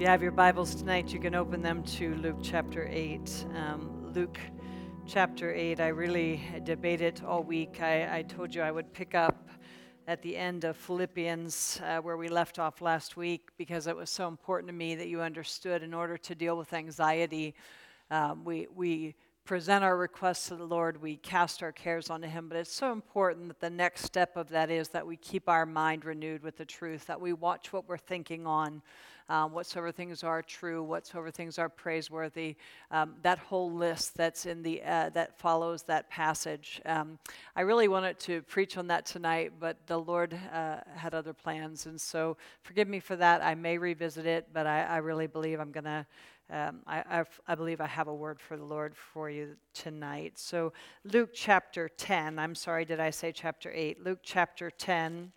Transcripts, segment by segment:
You have your Bibles tonight, you can open them to Luke chapter 8. Um, Luke chapter 8, I really debated all week. I, I, told you I would pick up at the end of Philippians, uh, where we left off last week, because it was so important to me that you understood in order to deal with anxiety, um, we, we present our requests to the Lord, we cast our cares onto Him. But it's so important that the next step of that is that we keep our mind renewed with the truth, that we watch what we're thinking on um, whatsoever things are true, whatsoever things are praiseworthy. Um, that whole list that's in the uh, that follows that passage. Um, I really wanted to preach on that tonight, but the Lord uh, had other plans, and so forgive me for that. I may revisit it, but I, I really believe I'm gonna. Um, I, I, believe I have a word for the Lord for you tonight. So, Luke chapter 10, I'm sorry, did I say chapter 8? Luke chapter 10.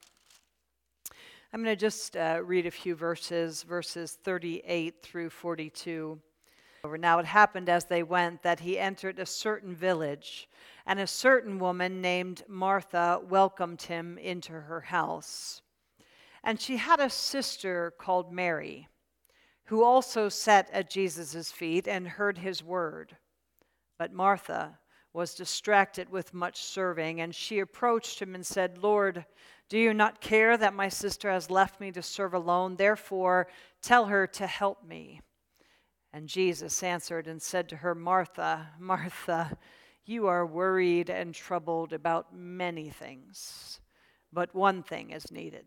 I'm going to just uh, read a few verses, verses 38 through 42. Now it happened as they went that he entered a certain village, and a certain woman named Martha welcomed him into her house. And she had a sister called Mary, who also sat at Jesus' feet and heard his word. But Martha was distracted with much serving, and she approached him and said, Lord, do you not care that my sister has left me to serve alone? Therefore, tell her to help me. And Jesus answered and said to her, Martha, Martha, you are worried and troubled about many things, but one thing is needed.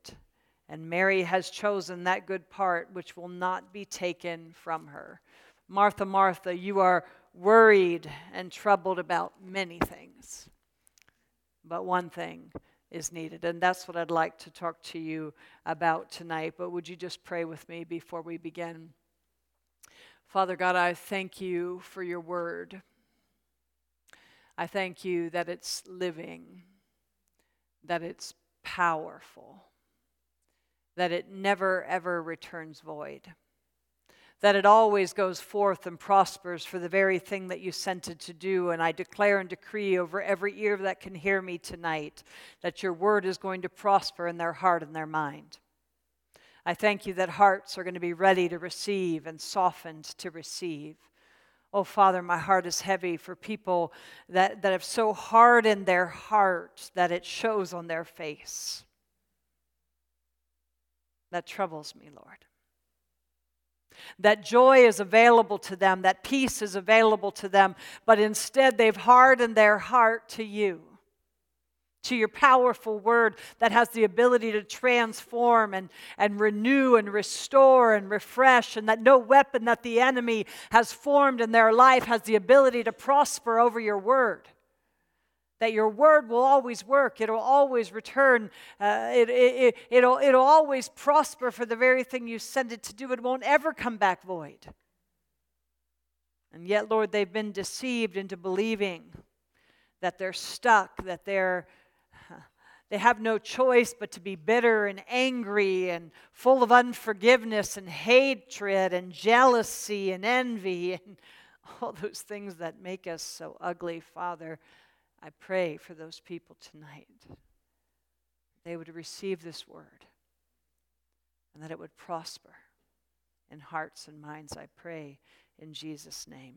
And Mary has chosen that good part which will not be taken from her. Martha, Martha, you are worried and troubled about many things, but one thing is needed. And that's what I'd like to talk to you about tonight. But would you just pray with me before we begin? Father God, I thank you for your word. I thank you that it's living, that it's powerful, that it never ever returns void that it always goes forth and prospers for the very thing that you sent it to do. And I declare and decree over every ear that can hear me tonight that your word is going to prosper in their heart and their mind. I thank you that hearts are going to be ready to receive and softened to receive. Oh, Father, my heart is heavy for people that, that have so hardened their heart that it shows on their face. That troubles me, Lord. That joy is available to them, that peace is available to them, but instead they've hardened their heart to you, to your powerful word that has the ability to transform and, and renew and restore and refresh, and that no weapon that the enemy has formed in their life has the ability to prosper over your word that your word will always work it'll always return uh, it, it, it, will it'll always prosper for the very thing you send it to do. It won't ever come back void. And yet lord they've been deceived into believing that they're stuck that they're they have no choice but to be bitter and angry and full of unforgiveness and hatred and jealousy and envy and all those things that make us so ugly father I pray for those people tonight. They would receive this word and that it would prosper in hearts and minds, I pray, in Jesus' name.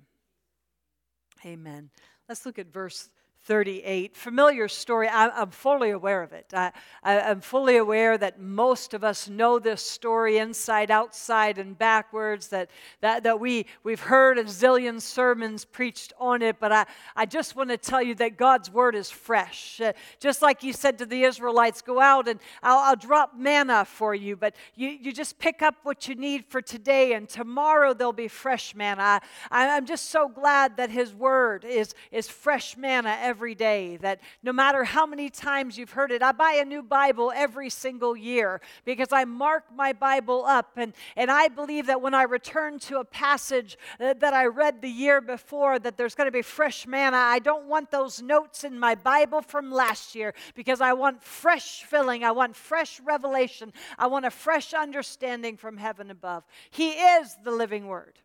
Amen. Let's look at verse 38. Familiar story. I, am fully aware of it. I, am fully aware that most of us know this story inside, outside, and backwards, that, that, that we, we've heard a zillion sermons preached on it, but I, I just want to tell you that God's word is fresh. Uh, just like you said to the Israelites, go out and I'll, I'll drop manna for you, but you, you just pick up what you need for today, and tomorrow there'll be fresh manna. I, I'm just so glad that His word is, is fresh manna every day. That no matter how many times you've heard it, I buy a new Bible every single year because I mark my Bible up. And, and I believe that when I return to a passage that, that I read the year before, that there's going to be fresh manna. I don't want those notes in my Bible from last year because I want fresh filling. I want fresh revelation. I want a fresh understanding from heaven above. He is the living word.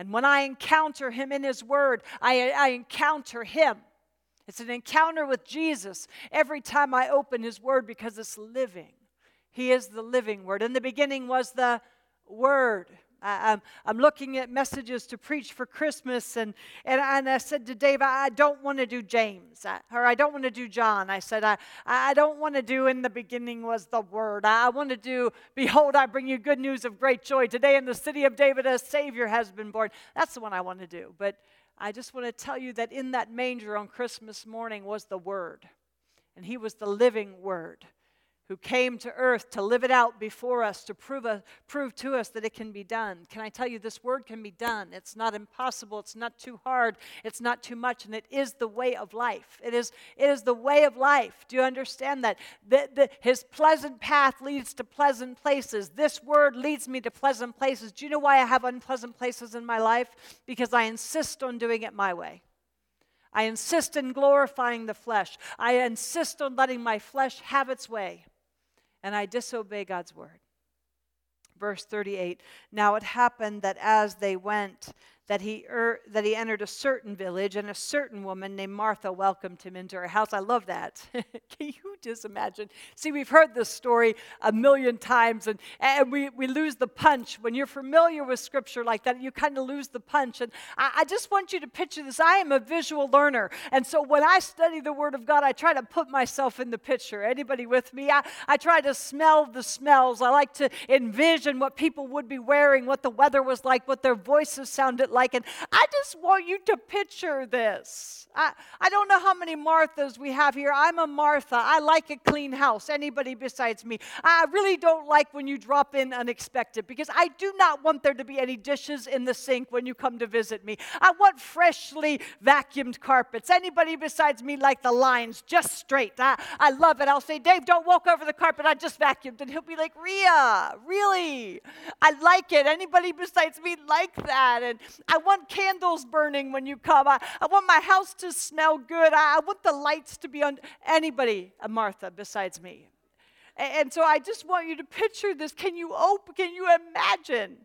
And when I encounter him in his word, I, I, encounter him. It's an encounter with Jesus every time I open his word because it's living. He is the living word. In the beginning was the word. I, am I'm looking at messages to preach for Christmas, and, and, and I said to Dave, I don't want to do James, or I don't want to do John. I said, I, I don't want to do in the beginning was the word. I want to do, Behold, I bring you good news of great joy. Today in the city of David, a Savior has been born. That's the one I want to do. But I just want to tell you that in that manger on Christmas morning was the Word, and He was the living Word who came to earth to live it out before us, to prove, a, prove to us that it can be done. Can I tell you, this word can be done? It's not impossible, it's not too hard, it's not too much, and it is the way of life. It is, it is the way of life. Do you understand that? The, the, his pleasant path leads to pleasant places. This word leads me to pleasant places. Do you know why I have unpleasant places in my life? Because I insist on doing it my way. I insist in glorifying the flesh. I insist on letting my flesh have its way and I disobey God's word. Verse 38 Now it happened that as they went, that he, er, that he entered a certain village, and a certain woman named Martha welcomed him into her house. I love that. Can you just imagine? See, we've heard this story a million times, and, and we, we lose the punch. When you're familiar with scripture like that, you kind of lose the punch. And I, I just want you to picture this. I am a visual learner, and so when I study the Word of God, I try to put myself in the picture. Anybody with me? I, I try to smell the smells. I like to envision what people would be wearing, what the weather was like, what their voices sounded like like. And I just want you to picture this. I, I don't know how many Marthas we have here. I'm a Martha. I like a clean house. Anybody besides me? I really don't like when you drop in unexpected because I do not want there to be any dishes in the sink when you come to visit me. I want freshly vacuumed carpets. Anybody besides me like the lines just straight? I, I love it. I'll say, Dave, don't walk over the carpet. I just vacuumed. And he'll be like, Ria, really? I like it. Anybody besides me like that? And I want candles burning when you come. I, I want my house to smell good. I, I want the lights to be on. Anybody, Martha, besides me. And, and so I just want you to picture this. Can you open? Can you imagine?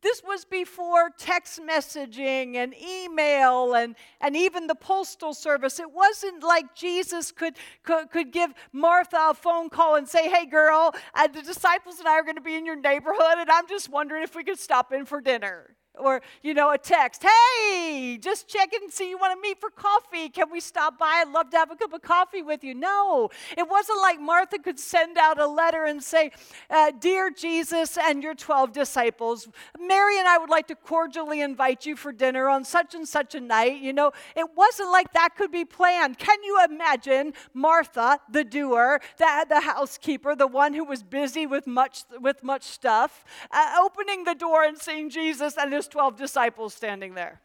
This was before text messaging and email and, and even the postal service. It wasn't like Jesus could, could, could give Martha a phone call and say, Hey, girl, uh, the disciples and I are going to be in your neighborhood, and I'm just wondering if we could stop in for dinner. Or, you know, a text, hey, just checking and see you want to meet for coffee. Can we stop by? I'd love to have a cup of coffee with you. No, it wasn't like Martha could send out a letter and say, uh, Dear Jesus and your 12 disciples, Mary and I would like to cordially invite you for dinner on such and such a night. You know, it wasn't like that could be planned. Can you imagine Martha, the doer, the, the housekeeper, the one who was busy with much, with much stuff, uh, opening the door and seeing Jesus and his 12 disciples standing there.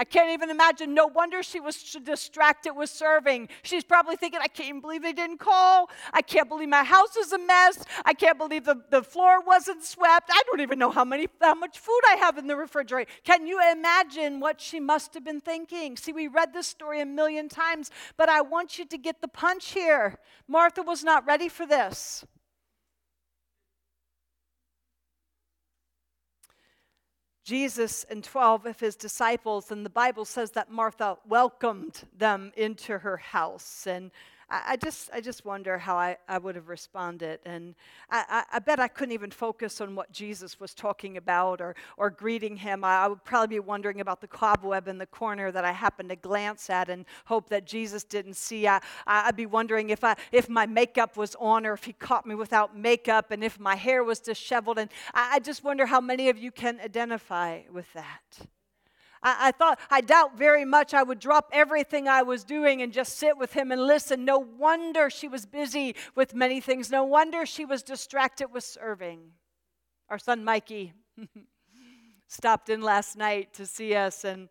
I can't even imagine. No wonder she was distracted with serving. She's probably thinking, I can't believe they didn't call. I can't believe my house is a mess. I can't believe the, the floor wasn't swept. I don't even know how, many, how much food I have in the refrigerator. Can you imagine what she must have been thinking? See, we read this story a million times, but I want you to get the punch here. Martha was not ready for this. Jesus and 12 of his disciples, and the Bible says that Martha welcomed them into her house. And I, just, I just wonder how I, I would have responded. And I, I, I, bet I couldn't even focus on what Jesus was talking about or, or greeting him. I, I would probably be wondering about the cobweb in the corner that I happened to glance at and hope that Jesus didn't see. I, I'd be wondering if, I, if my makeup was on or if he caught me without makeup and if my hair was disheveled. And I, I just wonder how many of you can identify with that. I, I, thought, I doubt very much I would drop everything I was doing and just sit with him and listen. No wonder she was busy with many things. No wonder she was distracted with serving. Our son Mikey stopped in last night to see us, and,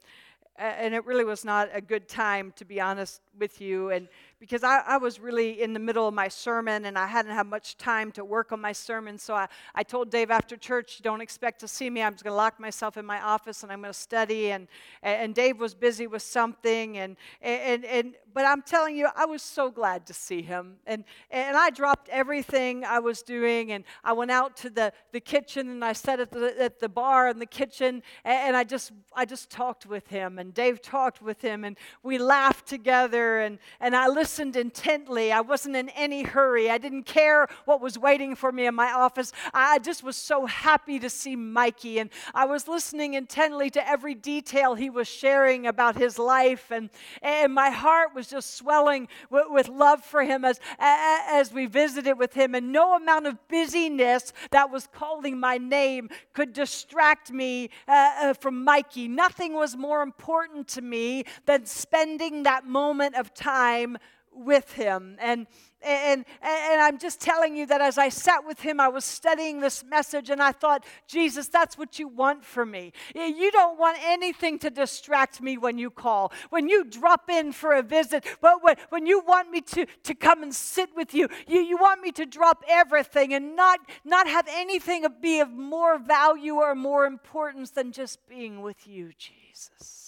and it really was not a good time, to be honest with you. And because I, I, was really in the middle of my sermon and I hadn't had much time to work on my sermon. So I, I told Dave after church, don't expect to see me. I'm just going to lock myself in my office and I'm going to study. And, and Dave was busy with something. And, and, and, but I'm telling you, I was so glad to see him. And, and I dropped everything I was doing and I went out to the, the kitchen and I sat at the, at the bar in the kitchen and, and I, just, I just talked with him. And Dave talked with him and we laughed together and, and I listened listened intently. I wasn't in any hurry. I didn't care what was waiting for me in my office. I just was so happy to see Mikey. And I was listening intently to every detail he was sharing about his life. And, and my heart was just swelling with, with love for him as, as we visited with him. And no amount of busyness that was calling my name could distract me uh, uh, from Mikey. Nothing was more important to me than spending that moment of time with him. And, and, and I'm just telling you that as I sat with him, I was studying this message and I thought, Jesus, that's what you want for me. You don't want anything to distract me when you call, when you drop in for a visit, but when, when you want me to, to come and sit with you, you, you want me to drop everything and not, not have anything be of more value or more importance than just being with you, Jesus.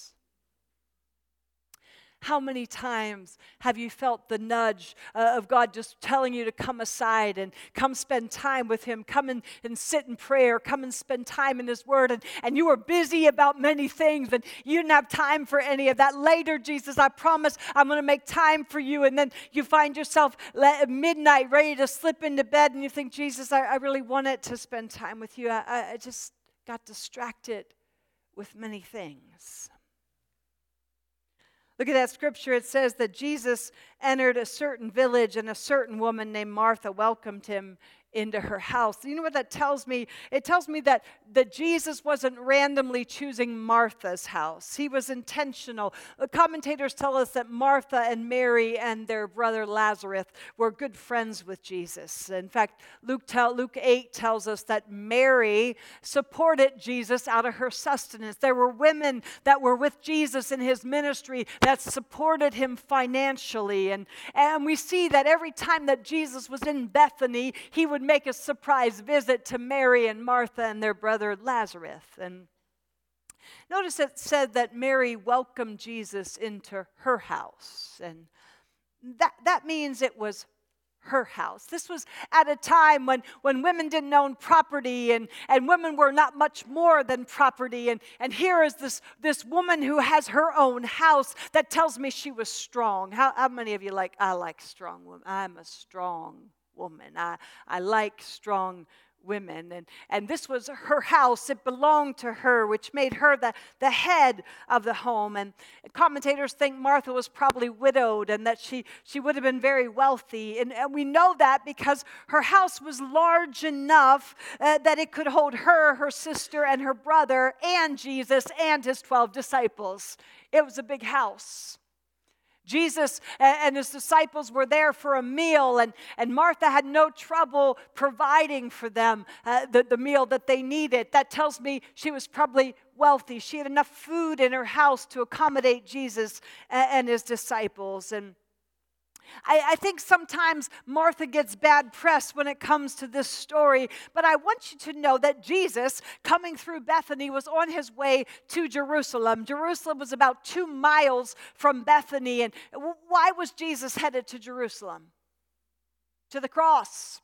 How many times have you felt the nudge uh, of God just telling you to come aside and come spend time with Him, come and, and sit in prayer, come and spend time in His Word? And, and you were busy about many things and you didn't have time for any of that. Later, Jesus, I promise I'm going to make time for you. And then you find yourself at midnight ready to slip into bed and you think, Jesus, I, I really wanted to spend time with you. I, I just got distracted with many things. Look at that scripture. It says that Jesus entered a certain village, and a certain woman named Martha welcomed him into her house. You know what that tells me? It tells me that, that Jesus wasn't randomly choosing Martha's house, he was intentional. The commentators tell us that Martha and Mary and their brother Lazarus were good friends with Jesus. In fact, Luke, tell, Luke 8 tells us that Mary supported Jesus out of her sustenance. There were women that were with Jesus in his ministry that supported him financially. And, and we see that every time that Jesus was in Bethany, he would would make a surprise visit to Mary and Martha and their brother Lazarus. And notice it said that Mary welcomed Jesus into her house. And that, that means it was her house. This was at a time when, when women didn't own property and, and women were not much more than property. And, and here is this, this woman who has her own house that tells me she was strong. How, how many of you like, I like strong women? I'm a strong woman. I, I like strong women. And, and this was her house. It belonged to her, which made her the, the head of the home. And commentators think Martha was probably widowed and that she, she would have been very wealthy. And, and we know that because her house was large enough uh, that it could hold her, her sister, and her brother, and Jesus and his 12 disciples. It was a big house. Jesus and his disciples were there for a meal, and, and Martha had no trouble providing for them uh, the, the meal that they needed. That tells me she was probably wealthy. She had enough food in her house to accommodate Jesus and, and his disciples. And I, I, think sometimes Martha gets bad press when it comes to this story, but I want you to know that Jesus, coming through Bethany, was on his way to Jerusalem. Jerusalem was about two miles from Bethany. And why was Jesus headed to Jerusalem? To the cross.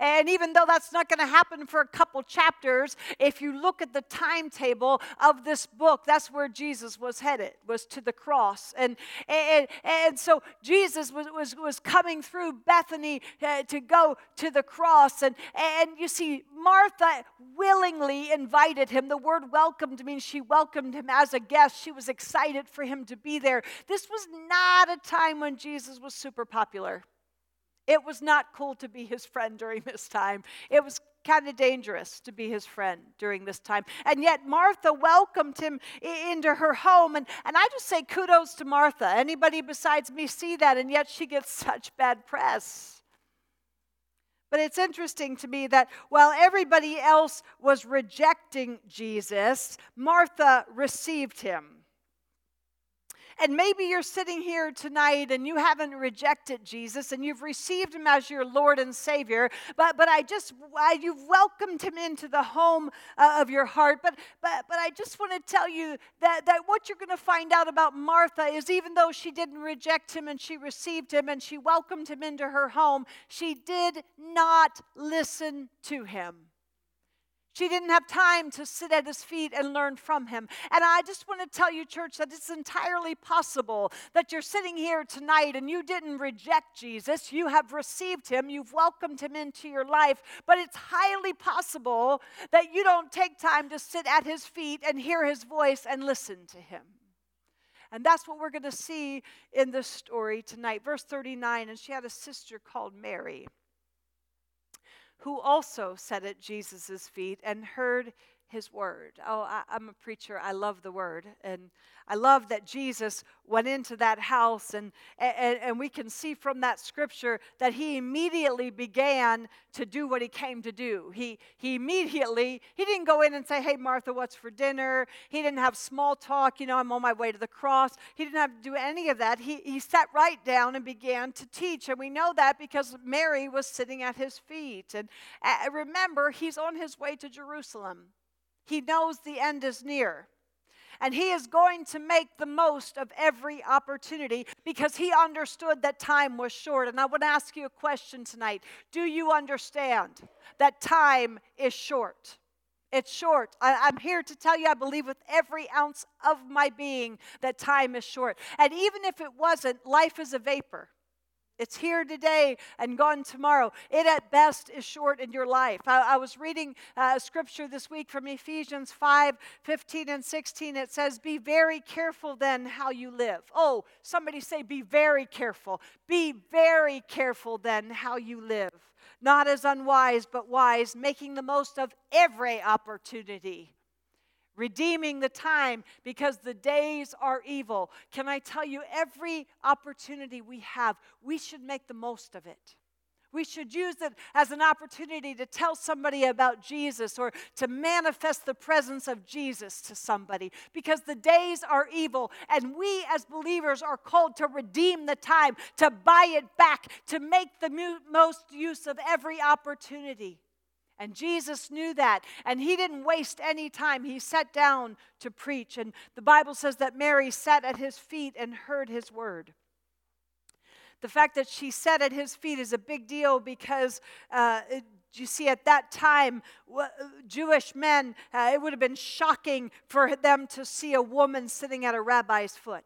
And even though that's not going to happen for a couple chapters, if you look at the timetable of this book, that's where Jesus was headed, was to the cross. And, and, and so Jesus was, was, was coming through Bethany uh, to go to the cross. And, and you see, Martha willingly invited him. The word welcomed means she welcomed him as a guest. She was excited for him to be there. This was not a time when Jesus was super popular. It was not cool to be his friend during this time. It was kind of dangerous to be his friend during this time. And yet Martha welcomed him into her home. And, and I just say kudos to Martha. Anybody besides me see that, and yet she gets such bad press. But it's interesting to me that while everybody else was rejecting Jesus, Martha received him. And maybe you're sitting here tonight and you haven't rejected Jesus and you've received him as your Lord and Savior, but, but I just, I, you've welcomed him into the home uh, of your heart. But, but, but I just want to tell you that, that what you're going to find out about Martha is even though she didn't reject him and she received him and she welcomed him into her home, she did not listen to him. She didn't have time to sit at his feet and learn from him. And I just want to tell you, church, that it's entirely possible that you're sitting here tonight and you didn't reject Jesus. You have received him, you've welcomed him into your life. But it's highly possible that you don't take time to sit at his feet and hear his voice and listen to him. And that's what we're going to see in this story tonight. Verse 39 And she had a sister called Mary who also sat at Jesus' feet and heard his word. Oh, I, am a preacher. I love the word. And I love that Jesus went into that house, and, and, and we can see from that scripture that he immediately began to do what he came to do. He, he immediately, he didn't go in and say, Hey, Martha, what's for dinner? He didn't have small talk, you know, I'm on my way to the cross. He didn't have to do any of that. He, he sat right down and began to teach. And we know that because Mary was sitting at his feet. And uh, remember, he's on his way to Jerusalem. He knows the end is near. And he is going to make the most of every opportunity because he understood that time was short. And I want to ask you a question tonight Do you understand that time is short? It's short. I, am here to tell you, I believe with every ounce of my being that time is short. And even if it wasn't, life is a vapor. It's here today and gone tomorrow. It at best is short in your life. I, I was reading uh, a scripture this week from Ephesians 5 15 and 16. It says, Be very careful then how you live. Oh, somebody say, Be very careful. Be very careful then how you live. Not as unwise, but wise, making the most of every opportunity redeeming the time because the days are evil. Can I tell you, every opportunity we have, we should make the most of it. We should use it as an opportunity to tell somebody about Jesus or to manifest the presence of Jesus to somebody because the days are evil and we as believers are called to redeem the time, to buy it back, to make the most use of every opportunity. And Jesus knew that. And he didn't waste any time. He sat down to preach. And the Bible says that Mary sat at his feet and heard his word. The fact that she sat at his feet is a big deal because uh, you see, at that time, Jewish men, uh, it would have been shocking for them to see a woman sitting at a rabbi's foot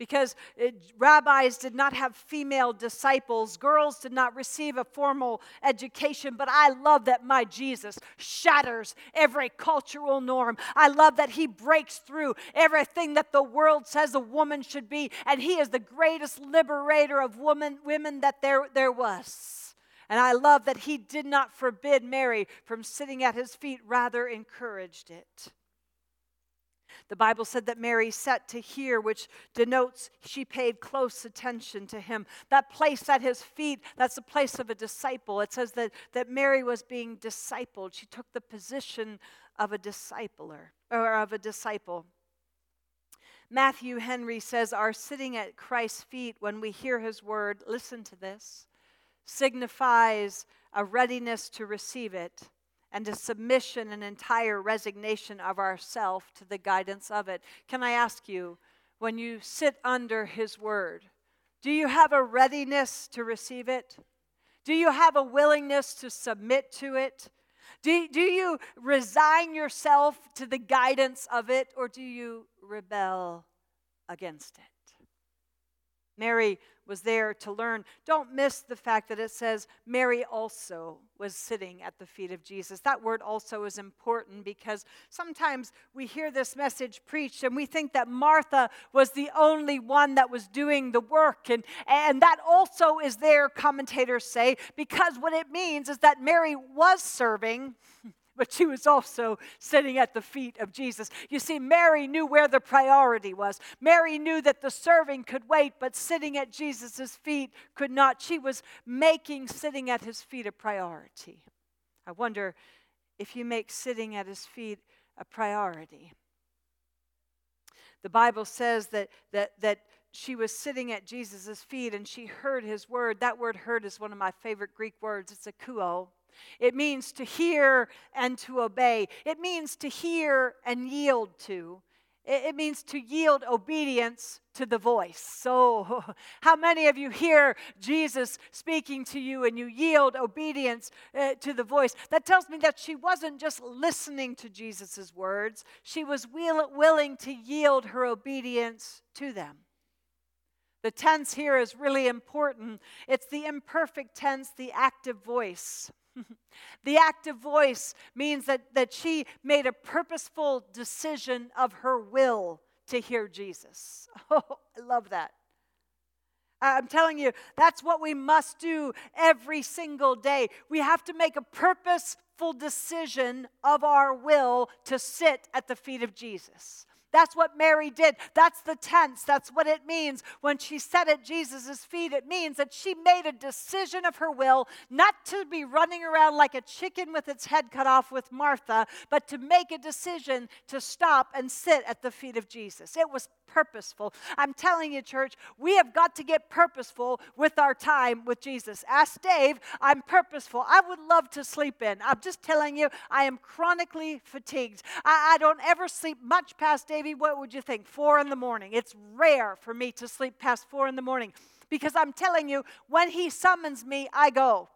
because it, rabbis did not have female disciples. Girls did not receive a formal education. But I love that my Jesus shatters every cultural norm. I love that he breaks through everything that the world says a woman should be. And he is the greatest liberator of woman, women that there, there was. And I love that he did not forbid Mary from sitting at his feet, rather encouraged it. The Bible said that Mary sat to hear, which denotes she paid close attention to him. That place at his feet, that's the place of a disciple. It says that, that Mary was being discipled. She took the position of a discipler or of a disciple. Matthew Henry says, Our sitting at Christ's feet when we hear his word, listen to this, signifies a readiness to receive it and a submission and entire resignation of ourself to the guidance of it. Can I ask you, when you sit under His Word, do you have a readiness to receive it? Do you have a willingness to submit to it? Do, do you resign yourself to the guidance of it, or do you rebel against it? Mary was there to learn. Don't miss the fact that it says Mary also was sitting at the feet of Jesus. That word also is important because sometimes we hear this message preached and we think that Martha was the only one that was doing the work. And, and that also is there, commentators say, because what it means is that Mary was serving. but she was also sitting at the feet of Jesus. You see, Mary knew where the priority was. Mary knew that the serving could wait, but sitting at Jesus' feet could not. She was making sitting at his feet a priority. I wonder if you make sitting at his feet a priority. The Bible says that, that, that she was sitting at Jesus' feet and she heard his word. That word heard is one of my favorite Greek words. It's akouo. It means to hear and to obey. It means to hear and yield to. It means to yield obedience to the voice. So, how many of you hear Jesus speaking to you and you yield obedience uh, to the voice? That tells me that she wasn't just listening to Jesus' words, she was will- willing to yield her obedience to them. The tense here is really important. It's the imperfect tense, the active voice. the active voice means that, that she made a purposeful decision of her will to hear Jesus. Oh, I love that. I'm telling you, that's what we must do every single day. We have to make a purposeful decision of our will to sit at the feet of Jesus. That's what Mary did. That's the tense. That's what it means. When she sat at Jesus' feet, it means that she made a decision of her will not to be running around like a chicken with its head cut off with Martha, but to make a decision to stop and sit at the feet of Jesus. It was purposeful. I'm telling you, church, we have got to get purposeful with our time with Jesus. Ask Dave, I'm purposeful. I would love to sleep in. I'm just telling you, I am chronically fatigued. I, I don't ever sleep much past 8 what would you think? Four in the morning. It's rare for me to sleep past four in the morning because I'm telling you, when he summons me, I go.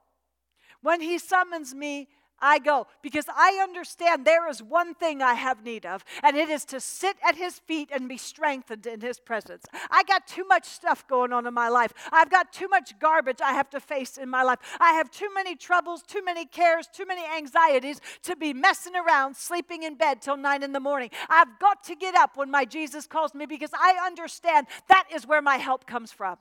When he summons me, I go because I understand there is one thing I have need of, and it is to sit at his feet and be strengthened in his presence. I got too much stuff going on in my life. I've got too much garbage I have to face in my life. I have too many troubles, too many cares, too many anxieties to be messing around sleeping in bed till nine in the morning. I've got to get up when my Jesus calls me because I understand that is where my help comes from.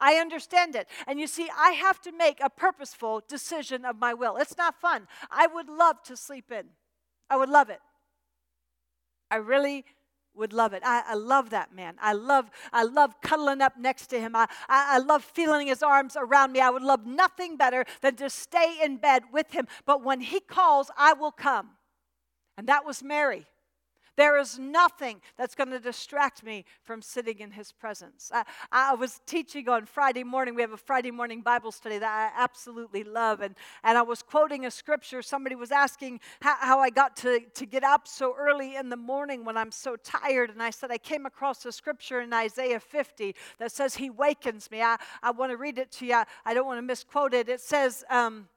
I understand it. And you see, I have to make a purposeful decision of my will. It's not fun. I would love to sleep in, I would love it. I really would love it. I, I, love that man. I love, I love cuddling up next to him. I, I, I love feeling his arms around me. I would love nothing better than to stay in bed with him. But when he calls, I will come. And that was Mary. There is nothing that's going to distract me from sitting in His presence. I, I, was teaching on Friday morning. We have a Friday morning Bible study that I absolutely love. And, and I was quoting a scripture. Somebody was asking how, how I got to, to get up so early in the morning when I'm so tired. And I said, I came across a scripture in Isaiah 50 that says, He wakens me. I, I want to read it to you. I don't want to misquote it. It says, um,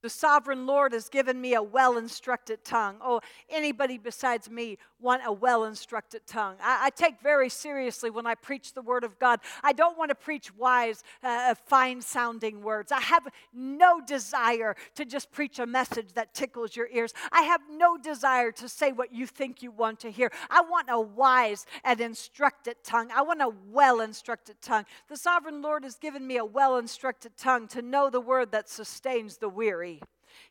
The sovereign Lord has given me a well instructed tongue. Oh, anybody besides me want a well instructed tongue. I, I, take very seriously when I preach the Word of God. I don't want to preach wise, uh, fine sounding words. I have no desire to just preach a message that tickles your ears. I have no desire to say what you think you want to hear. I want a wise and instructed tongue. I want a well instructed tongue. The sovereign Lord has given me a well instructed tongue to know the word that sustains the weary.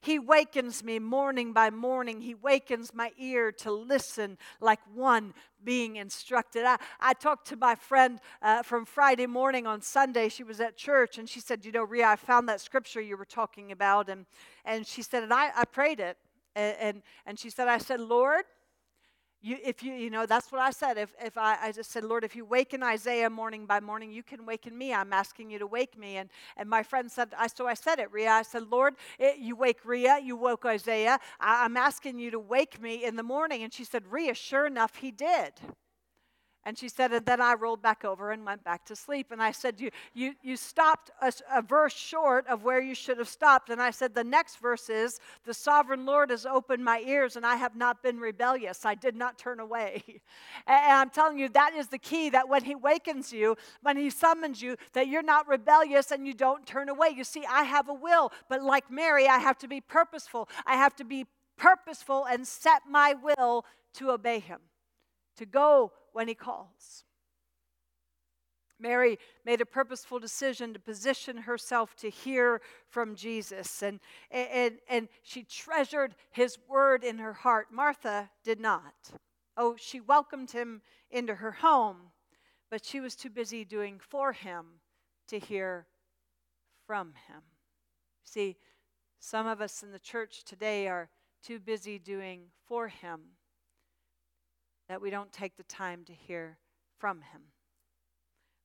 He wakens me morning by morning. He wakens my ear to listen like one being instructed. I, I talked to my friend uh, from Friday morning on Sunday. She was at church and she said, You know, Ria, I found that scripture you were talking about. And, and she said, And I, I prayed it. And, and, and she said, I said, Lord, you, if you, you know, that's what I said. If, if I, I just said, Lord, if you waken Isaiah morning by morning, you can waken me. I'm asking you to wake me. And, and my friend said, I, so I said it, Ria. I said, Lord, it, you wake Ria, you woke Isaiah. I, I'm asking you to wake me in the morning. And she said, Ria, sure enough, he did. And she said, and then I rolled back over and went back to sleep. And I said, You, you, you stopped a, a, verse short of where you should have stopped. And I said, The next verse is, The sovereign Lord has opened my ears, and I have not been rebellious. I did not turn away. and I'm telling you, that is the key that when He wakens you, when He summons you, that you're not rebellious and you don't turn away. You see, I have a will, but like Mary, I have to be purposeful. I have to be purposeful and set my will to obey Him, to go when he calls. Mary made a purposeful decision to position herself to hear from Jesus, and, and, and she treasured his word in her heart. Martha did not. Oh, she welcomed him into her home, but she was too busy doing for him to hear from him. See, some of us in the church today are too busy doing for him that we don't take the time to hear from Him.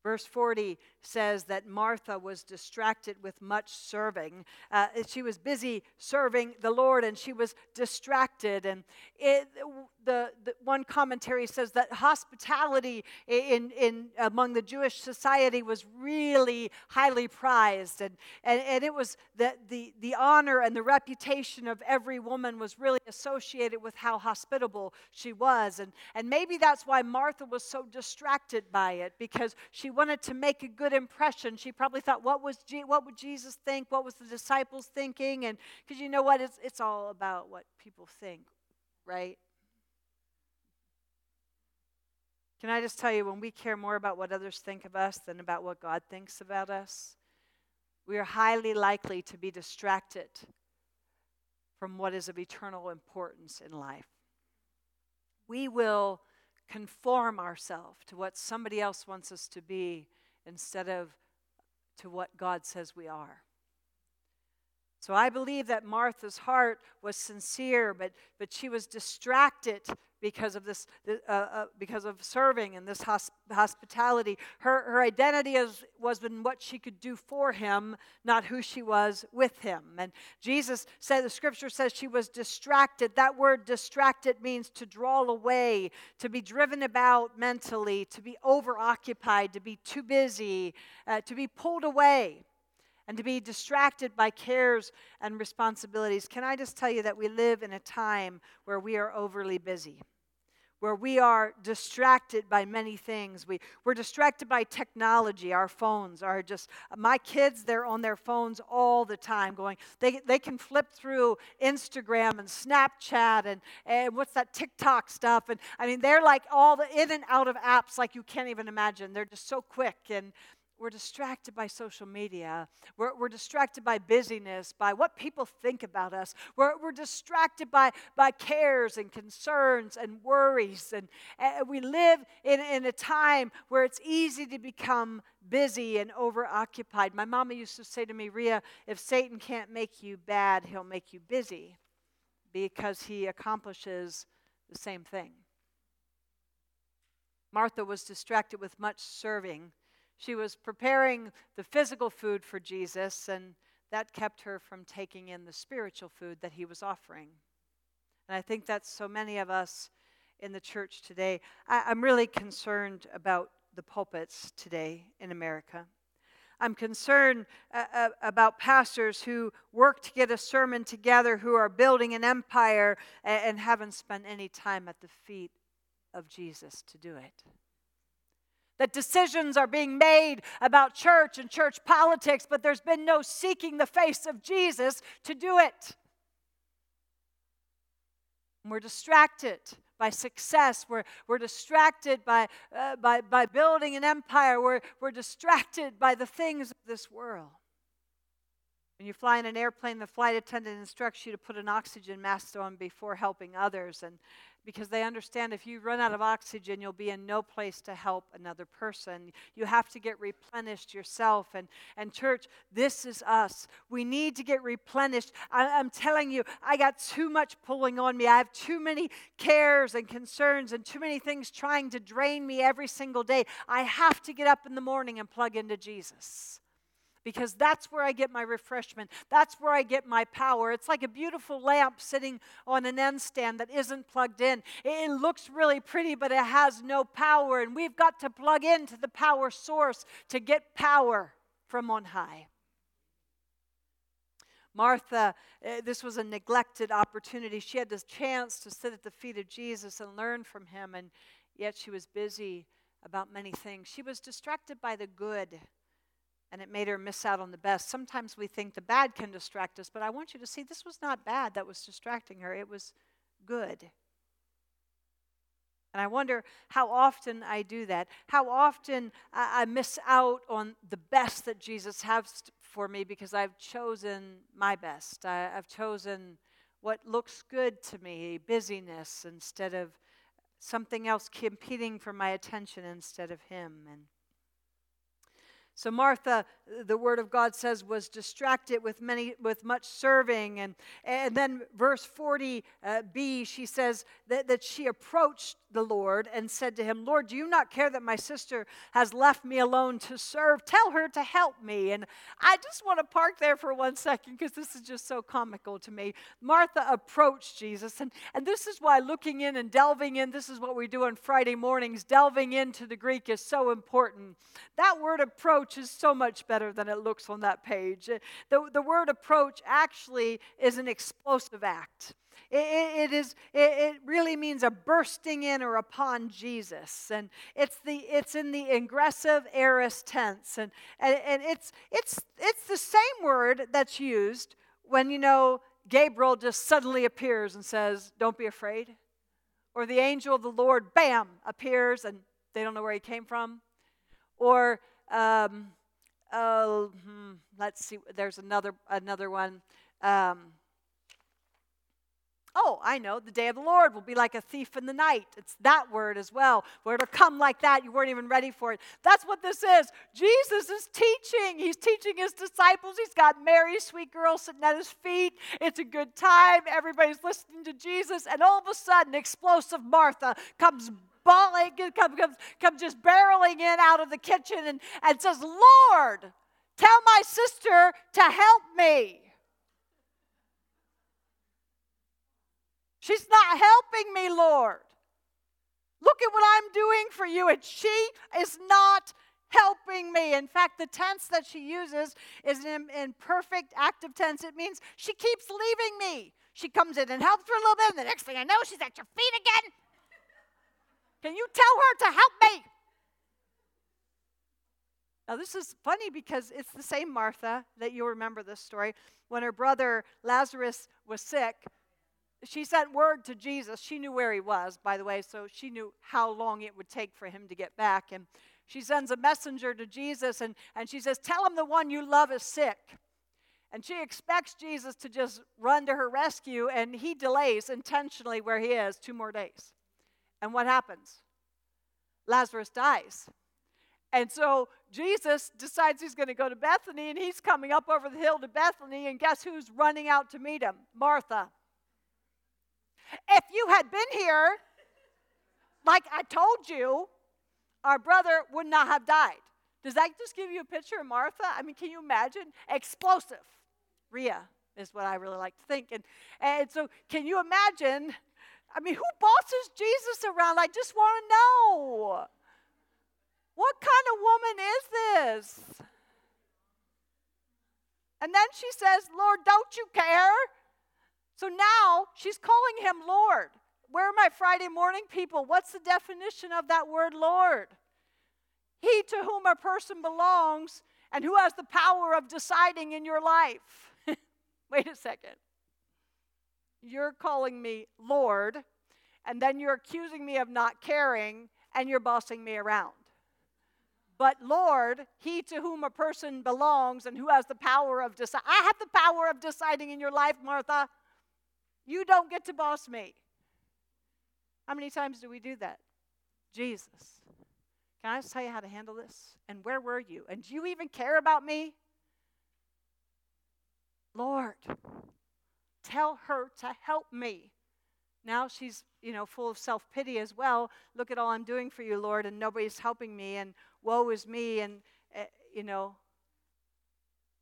Verse 40 says that Martha was distracted with much serving. Uh, she was busy serving the Lord and she was distracted. And it, the, the, one commentary says that hospitality in, in, among the Jewish society was really highly prized. And, and, and it was that the, the honor and the reputation of every woman was really associated with how hospitable she was. And, and maybe that's why Martha was so distracted by it because she wanted to make a good impression. She probably thought, what, was Je- what would Jesus think? What was the disciples thinking? And because you know what? It's, it's all about what people think, right? Can I just tell you, when we care more about what others think of us than about what God thinks about us, we are highly likely to be distracted from what is of eternal importance in life. We will conform ourselves to what somebody else wants us to be instead of to what God says we are. So I believe that Martha's heart was sincere, but, but she was distracted because of this, uh, uh, because of serving and this hosp- hospitality. Her, her identity is, was in what she could do for him, not who she was with him. And Jesus said, the scripture says she was distracted. That word distracted means to draw away, to be driven about mentally, to be overoccupied, to be too busy, uh, to be pulled away and to be distracted by cares and responsibilities. Can I just tell you that we live in a time where we are overly busy? Where we are distracted by many things. We, we're distracted by technology. Our phones are just, my kids, they're on their phones all the time going, they, they can flip through Instagram and Snapchat and, and what's that TikTok stuff. And I mean, they're like all the in and out of apps like you can't even imagine. They're just so quick. And, we're distracted by social media. We're, we're distracted by busyness, by what people think about us. We're, we're distracted by, by cares and concerns and worries. And, and we live in, in a time where it's easy to become busy and overoccupied. My mama used to say to me, Ria, if Satan can't make you bad, he'll make you busy because he accomplishes the same thing. Martha was distracted with much serving she was preparing the physical food for Jesus, and that kept her from taking in the spiritual food that he was offering. And I think that's so many of us in the church today. I, am really concerned about the pulpits today in America. I'm concerned uh, uh, about pastors who work to get a sermon together, who are building an empire and, and haven't spent any time at the feet of Jesus to do it that decisions are being made about church and church politics, but there's been no seeking the face of Jesus to do it. we're distracted by success. We're, we're distracted by, uh, by, by building an empire. We're, we're distracted by the things of this world. When you fly in an airplane, the flight attendant instructs you to put an oxygen mask on before helping others. And, because they understand if you run out of oxygen, you'll be in no place to help another person. You have to get replenished yourself. And, and church, this is us. We need to get replenished. I, I'm telling you, I got too much pulling on me. I have too many cares and concerns and too many things trying to drain me every single day. I have to get up in the morning and plug into Jesus because that's where I get my refreshment. That's where I get my power. It's like a beautiful lamp sitting on an end stand that isn't plugged in. It looks really pretty, but it has no power. And we've got to plug into the power source to get power from on high. Martha, uh, this was a neglected opportunity. She had this chance to sit at the feet of Jesus and learn from him, and yet she was busy about many things. She was distracted by the good and it made her miss out on the best. Sometimes we think the bad can distract us, but I want you to see this was not bad that was distracting her, it was good. And I wonder how often I do that, how often I, miss out on the best that Jesus has for me because I've chosen my best. I, I've chosen what looks good to me, busyness, instead of something else competing for my attention instead of Him. And So Martha, the word of God says, was distracted with many with much serving. And, and then verse 40b, uh, she says that, that she approached the Lord and said to him, Lord, do you not care that my sister has left me alone to serve? Tell her to help me. And I just want to park there for one second because this is just so comical to me. Martha approached Jesus, and, and this is why looking in and delving in, this is what we do on Friday mornings, delving into the Greek is so important. That word approach is so much better than it looks on that page. The, the word approach actually is an explosive act. It, it, is, it really means a bursting in or upon Jesus. And it's, the, it's in the ingressive aorist tense. And, and, and it's, it's, it's the same word that's used when, you know, Gabriel just suddenly appears and says, Don't be afraid. Or the angel of the Lord, bam, appears and they don't know where he came from. Or, um, oh, hmm, let's see, there's another, another one. Um, Oh, I know, the day of the Lord will be like a thief in the night. It's that word as well, where it'll come like that. You weren't even ready for it. That's what this is. Jesus is teaching. He's teaching his disciples. He's got Mary, sweet girl, sitting at his feet. It's a good time. Everybody's listening to Jesus. And all of a sudden, explosive Martha comes bawling, comes, just barreling in out of the kitchen and, and says, Lord, tell my sister to help me. She's not helping me, Lord. Look at what I'm doing for you. And she is not helping me. In fact, the tense that she uses is imperfect active tense. It means she keeps leaving me. She comes in and helps for a little bit, and the next thing I know, she's at your feet again. Can you tell her to help me? Now, this is funny because it's the same Martha that you'll remember this story. When her brother Lazarus was sick, she sent word to Jesus. She knew where he was, by the way, so she knew how long it would take for him to get back. And she sends a messenger to Jesus and, and she says, Tell him the one you love is sick. And she expects Jesus to just run to her rescue, and he delays intentionally where he is two more days. And what happens? Lazarus dies. And so Jesus decides he's going to go to Bethany, and he's coming up over the hill to Bethany, and guess who's running out to meet him? Martha. If you had been here, like I told you, our brother would not have died. Does that just give you a picture of Martha? I mean, can you imagine? Explosive. Ria is what I really like to think. And, and so, can you imagine? I mean, who bosses Jesus around? I just want to know. What kind of woman is this? And then she says, Lord, don't you care? So now she's calling him Lord. Where are my Friday morning people? What's the definition of that word Lord? He to whom a person belongs and who has the power of deciding in your life. Wait a second. You're calling me Lord, and then you're accusing me of not caring, and you're bossing me around. But Lord, he to whom a person belongs and who has the power of deciding. I have the power of deciding in your life, Martha. You don't get to boss me. How many times do we do that? Jesus, can I just tell you how to handle this? And where were you? And do you even care about me? Lord, tell her to help me. Now she's, you know, full of self pity as well. Look at all I'm doing for you, Lord, and nobody's helping me, and woe is me. And, uh, you know,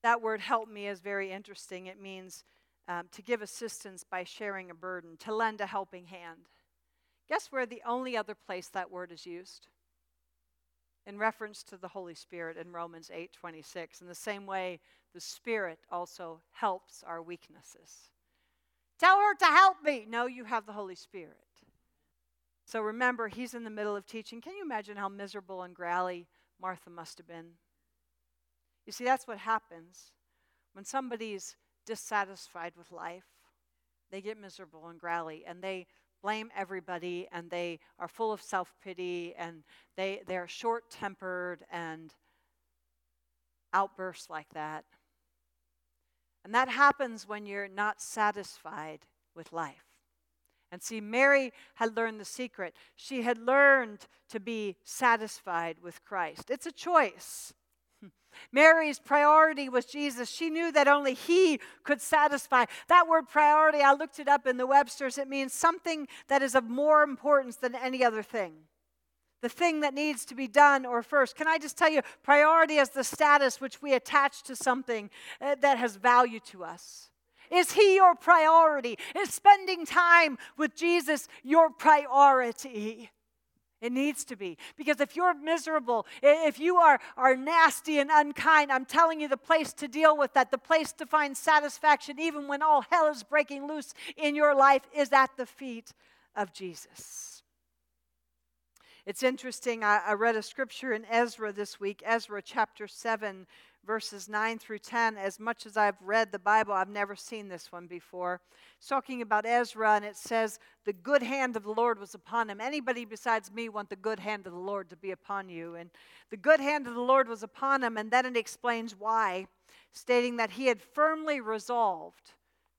that word help me is very interesting. It means um, to give assistance by sharing a burden, to lend a helping hand. Guess where the only other place that word is used? In reference to the Holy Spirit in Romans 8:26. In the same way, the Spirit also helps our weaknesses. Tell her to help me. No, you have the Holy Spirit. So remember, he's in the middle of teaching. Can you imagine how miserable and growly Martha must have been? You see, that's what happens when somebody's dissatisfied with life. They get miserable and growly and they blame everybody and they are full of self pity and they, they're short tempered and outbursts like that. And that happens when you're not satisfied with life. And see, Mary had learned the secret. She had learned to be satisfied with Christ. It's a choice. Mary's priority was Jesus. She knew that only He could satisfy. That word priority, I looked it up in the Webster's. It means something that is of more importance than any other thing. The thing that needs to be done or first. Can I just tell you, priority is the status which we attach to something uh, that has value to us. Is He your priority? Is spending time with Jesus your priority? It needs to be. Because if you're miserable, if you are, are nasty and unkind, I'm telling you the place to deal with that, the place to find satisfaction, even when all hell is breaking loose in your life, is at the feet of Jesus. It's interesting. I, I read a scripture in Ezra this week, Ezra chapter 7, verses 9 through 10. As much as I've read the Bible, I've never seen this one before. It's talking about Ezra, and it says, The good hand of the Lord was upon him. Anybody besides me want the good hand of the Lord to be upon you? And the good hand of the Lord was upon him, and then it explains why, stating that he had firmly resolved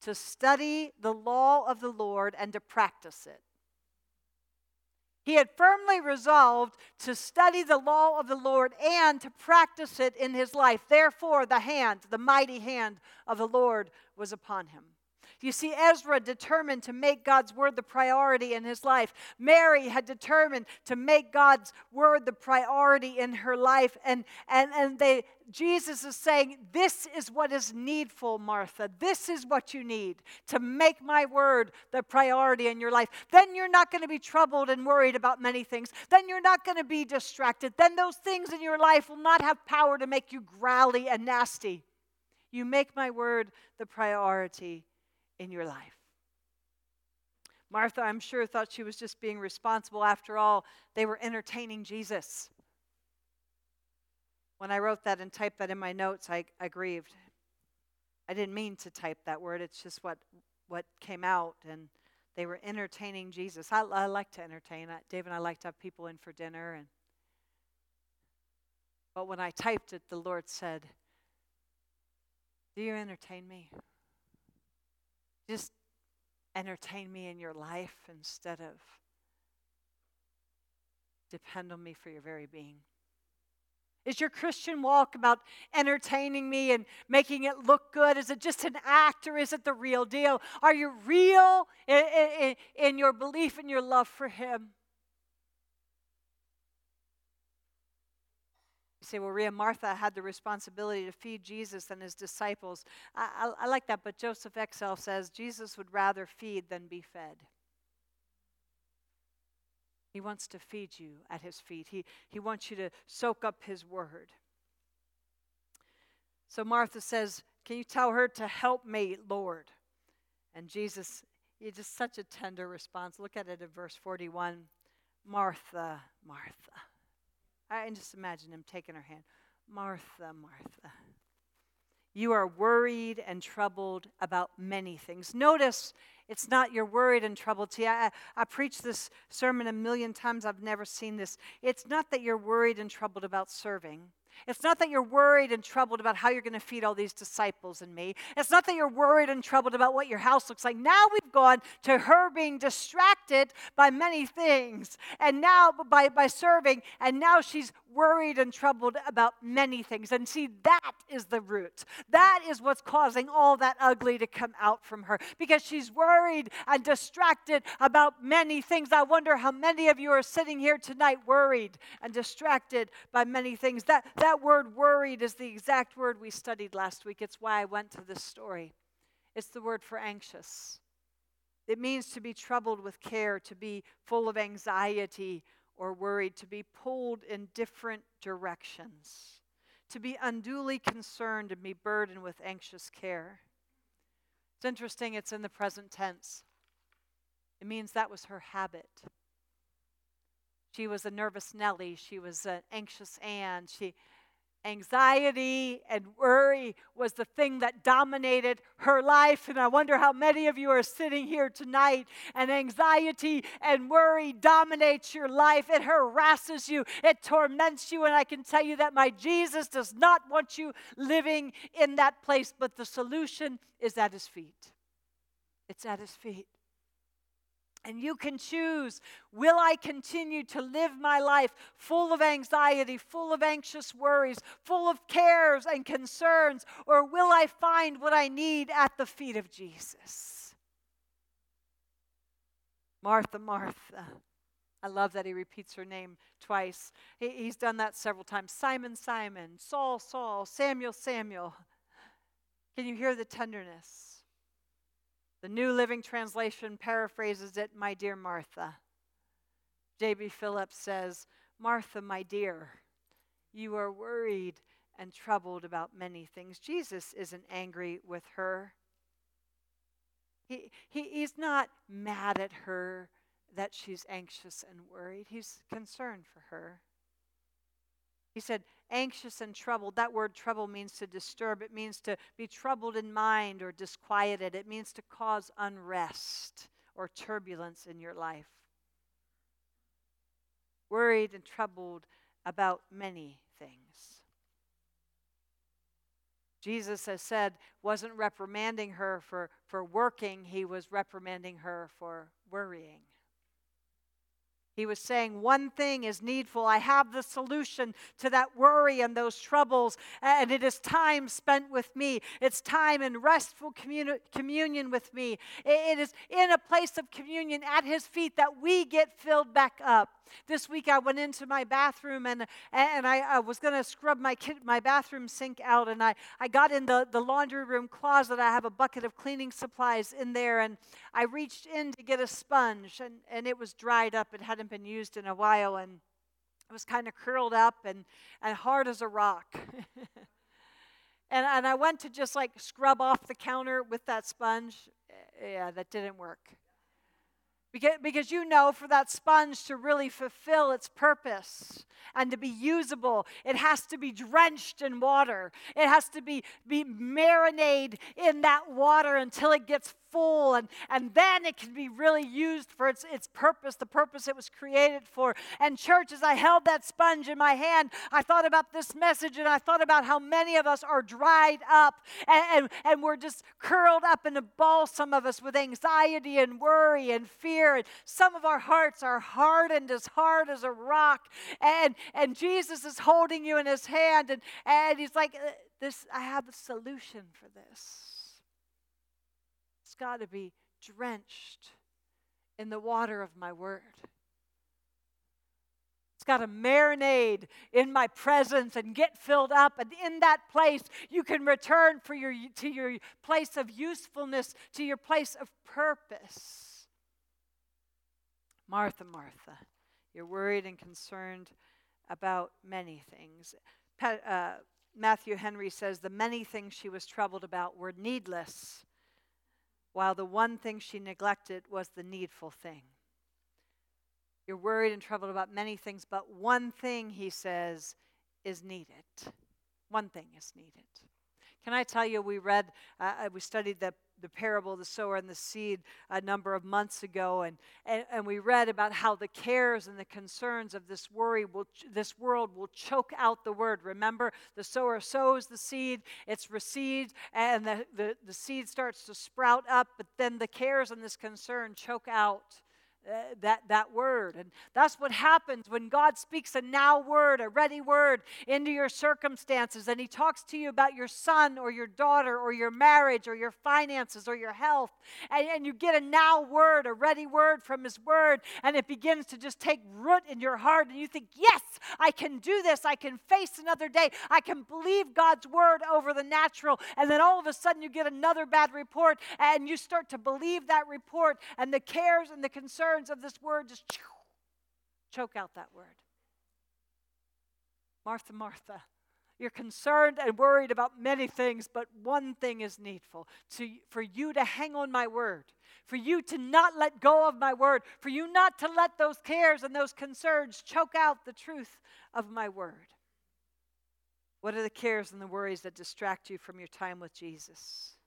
to study the law of the Lord and to practice it. He had firmly resolved to study the law of the Lord and to practice it in his life. Therefore, the hand, the mighty hand of the Lord was upon him. You see, Ezra determined to make God's word the priority in his life. Mary had determined to make God's word the priority in her life. And, and, and they, Jesus is saying, This is what is needful, Martha. This is what you need to make my word the priority in your life. Then you're not going to be troubled and worried about many things. Then you're not going to be distracted. Then those things in your life will not have power to make you growly and nasty. You make my word the priority in your life. Martha, I'm sure, thought she was just being responsible. After all, they were entertaining Jesus. When I wrote that and typed that in my notes, I, I grieved. I didn't mean to type that word, it's just what, what came out. And they were entertaining Jesus. I, I like to entertain. I, Dave and I like to have people in for dinner. And, but when I typed it, the Lord said, Do you entertain me? Just entertain me in your life instead of depend on me for your very being. Is your Christian walk about entertaining me and making it look good? Is it just an act or is it the real deal? Are you real in, in, in your belief and your love for Him? Say, well, Ria Martha had the responsibility to feed Jesus and his disciples. I, I, I like that, but Joseph Exell says Jesus would rather feed than be fed. He wants to feed you at his feet, he, he wants you to soak up his word. So Martha says, Can you tell her to help me, Lord? And Jesus, he just such a tender response. Look at it in verse 41 Martha, Martha. I can just imagine him taking her hand. Martha, Martha. You are worried and troubled about many things. Notice it's not you're worried and troubled. See, I, I preached this sermon a million times. I've never seen this. It's not that you're worried and troubled about serving. It's not that you're worried and troubled about how you're going to feed all these disciples and me. It's not that you're worried and troubled about what your house looks like. Now we've gone to her being distracted by many things and now by, by serving, and now she's worried and troubled about many things. And see, that is the root. That is what's causing all that ugly to come out from her because she's worried and distracted about many things. I wonder how many of you are sitting here tonight worried and distracted by many things. That, that word worried is the exact word we studied last week. It's why I went to this story. It's the word for anxious. It means to be troubled with care, to be full of anxiety or worried, to be pulled in different directions, to be unduly concerned and be burdened with anxious care. It's interesting, it's in the present tense. It means that was her habit. She was a nervous Nellie. She was an anxious Anne. She Anxiety and worry was the thing that dominated her life. And I wonder how many of you are sitting here tonight and anxiety and worry dominates your life. It harasses you, it torments you. And I can tell you that my Jesus does not want you living in that place, but the solution is at his feet. It's at his feet. And you can choose will I continue to live my life full of anxiety, full of anxious worries, full of cares and concerns, or will I find what I need at the feet of Jesus? Martha, Martha. I love that he repeats her name twice. he's done that several times. Simon, Simon, Saul, Saul, Samuel, Samuel. Can you hear the tenderness? The New Living Translation paraphrases it, My dear Martha. J.B. Phillips says, Martha, my dear, you are worried and troubled about many things. Jesus isn't angry with her. He, he, he's not mad at her that she's anxious and worried. He's concerned for her. He said, anxious and troubled. That word trouble means to disturb, it means to be troubled in mind or disquieted, it means to cause unrest or turbulence in your life. Worried and troubled about many things. Jesus has said, wasn't reprimanding her for, for working, he was reprimanding her for worrying. He was saying, One thing is needful. I have the solution to that worry and those troubles, and it is time spent with me. It's time in restful communi- communion with me. It is in a place of communion at His feet that we get filled back up. This week I went into my bathroom and, and I, I was going to scrub my, my bathroom sink out. And I, I got in the, the laundry room closet. I have a bucket of cleaning supplies in there. And I reached in to get a sponge and, and it was dried up. It hadn't been used in a while. And it was kind of curled up and, and hard as a rock. and, and I went to just like scrub off the counter with that sponge. Eh, yeah, that didn't work. Because, because you know, for that sponge to really fulfill its purpose and to be usable, it has to be drenched in water. It has to be, be marinated in that water until it gets full and, and then it can be really used for its, its purpose, the purpose it was created for. And, church, as I held that sponge in my hand, I thought about this message and I thought about how many of us are dried up and, and, and we're just curled up in a ball, some of us with anxiety and worry and fear. And some of our hearts are hardened as hard as a rock. And, and Jesus is holding you in his hand and, and he's like, uh, this, I have a solution for this got to be drenched in the water of my word. It's got to marinate in my presence and get filled up. And in that place, you can return for your, to your place of usefulness, to your place of purpose. Martha, Martha, you're worried and concerned about many things. Uh, Matthew Henry says the many things she was troubled about were needless while the one thing she neglected was the needful thing. You're worried and troubled about many things, but one thing, he says, is needed. One thing is needed. Can I tell you, we read, uh, uh we studied the the parable of the sower and the seed a number of months ago, and, and, and we read about how the cares and the concerns of this worry will this world will choke out the word. Remember, the sower sows the seed, it's received, and the, the, the seed starts to sprout up, but then the cares and this concern choke out uh, that, that word. And that's what happens when God speaks a now word, a ready word into your circumstances, and He talks to you about your son or your daughter or your marriage or your finances or your health. And, and you get a now word, a ready word from His word, and it begins to just take root in your heart. And you think, yes, I can do this. I can face another day. I can believe God's word over the natural. And then all of a sudden, you get another bad report, and you start to believe that report, and the cares and the concerns of this word just choke out that word. Martha, Martha, you're concerned and worried about many things, but one thing is needful to, for you to hang on my word, for you to not let go of my word, for you not to let those cares and those concerns choke out the truth of my word. What are the cares and the worries that distract you from your time with Jesus?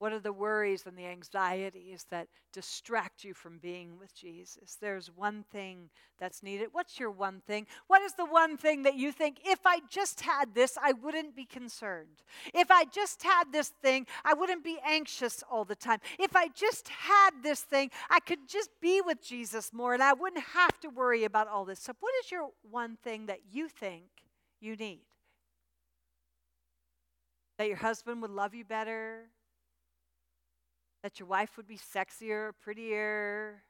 What are the worries and the anxieties that distract you from being with Jesus? There's one thing that's needed. What's your one thing? What is the one thing that you think, if I just had this, I wouldn't be concerned? If I just had this thing, I wouldn't be anxious all the time. If I just had this thing, I could just be with Jesus more and I wouldn't have to worry about all this stuff. What is your one thing that you think you need? That your husband would love you better? That your wife would be sexier, prettier.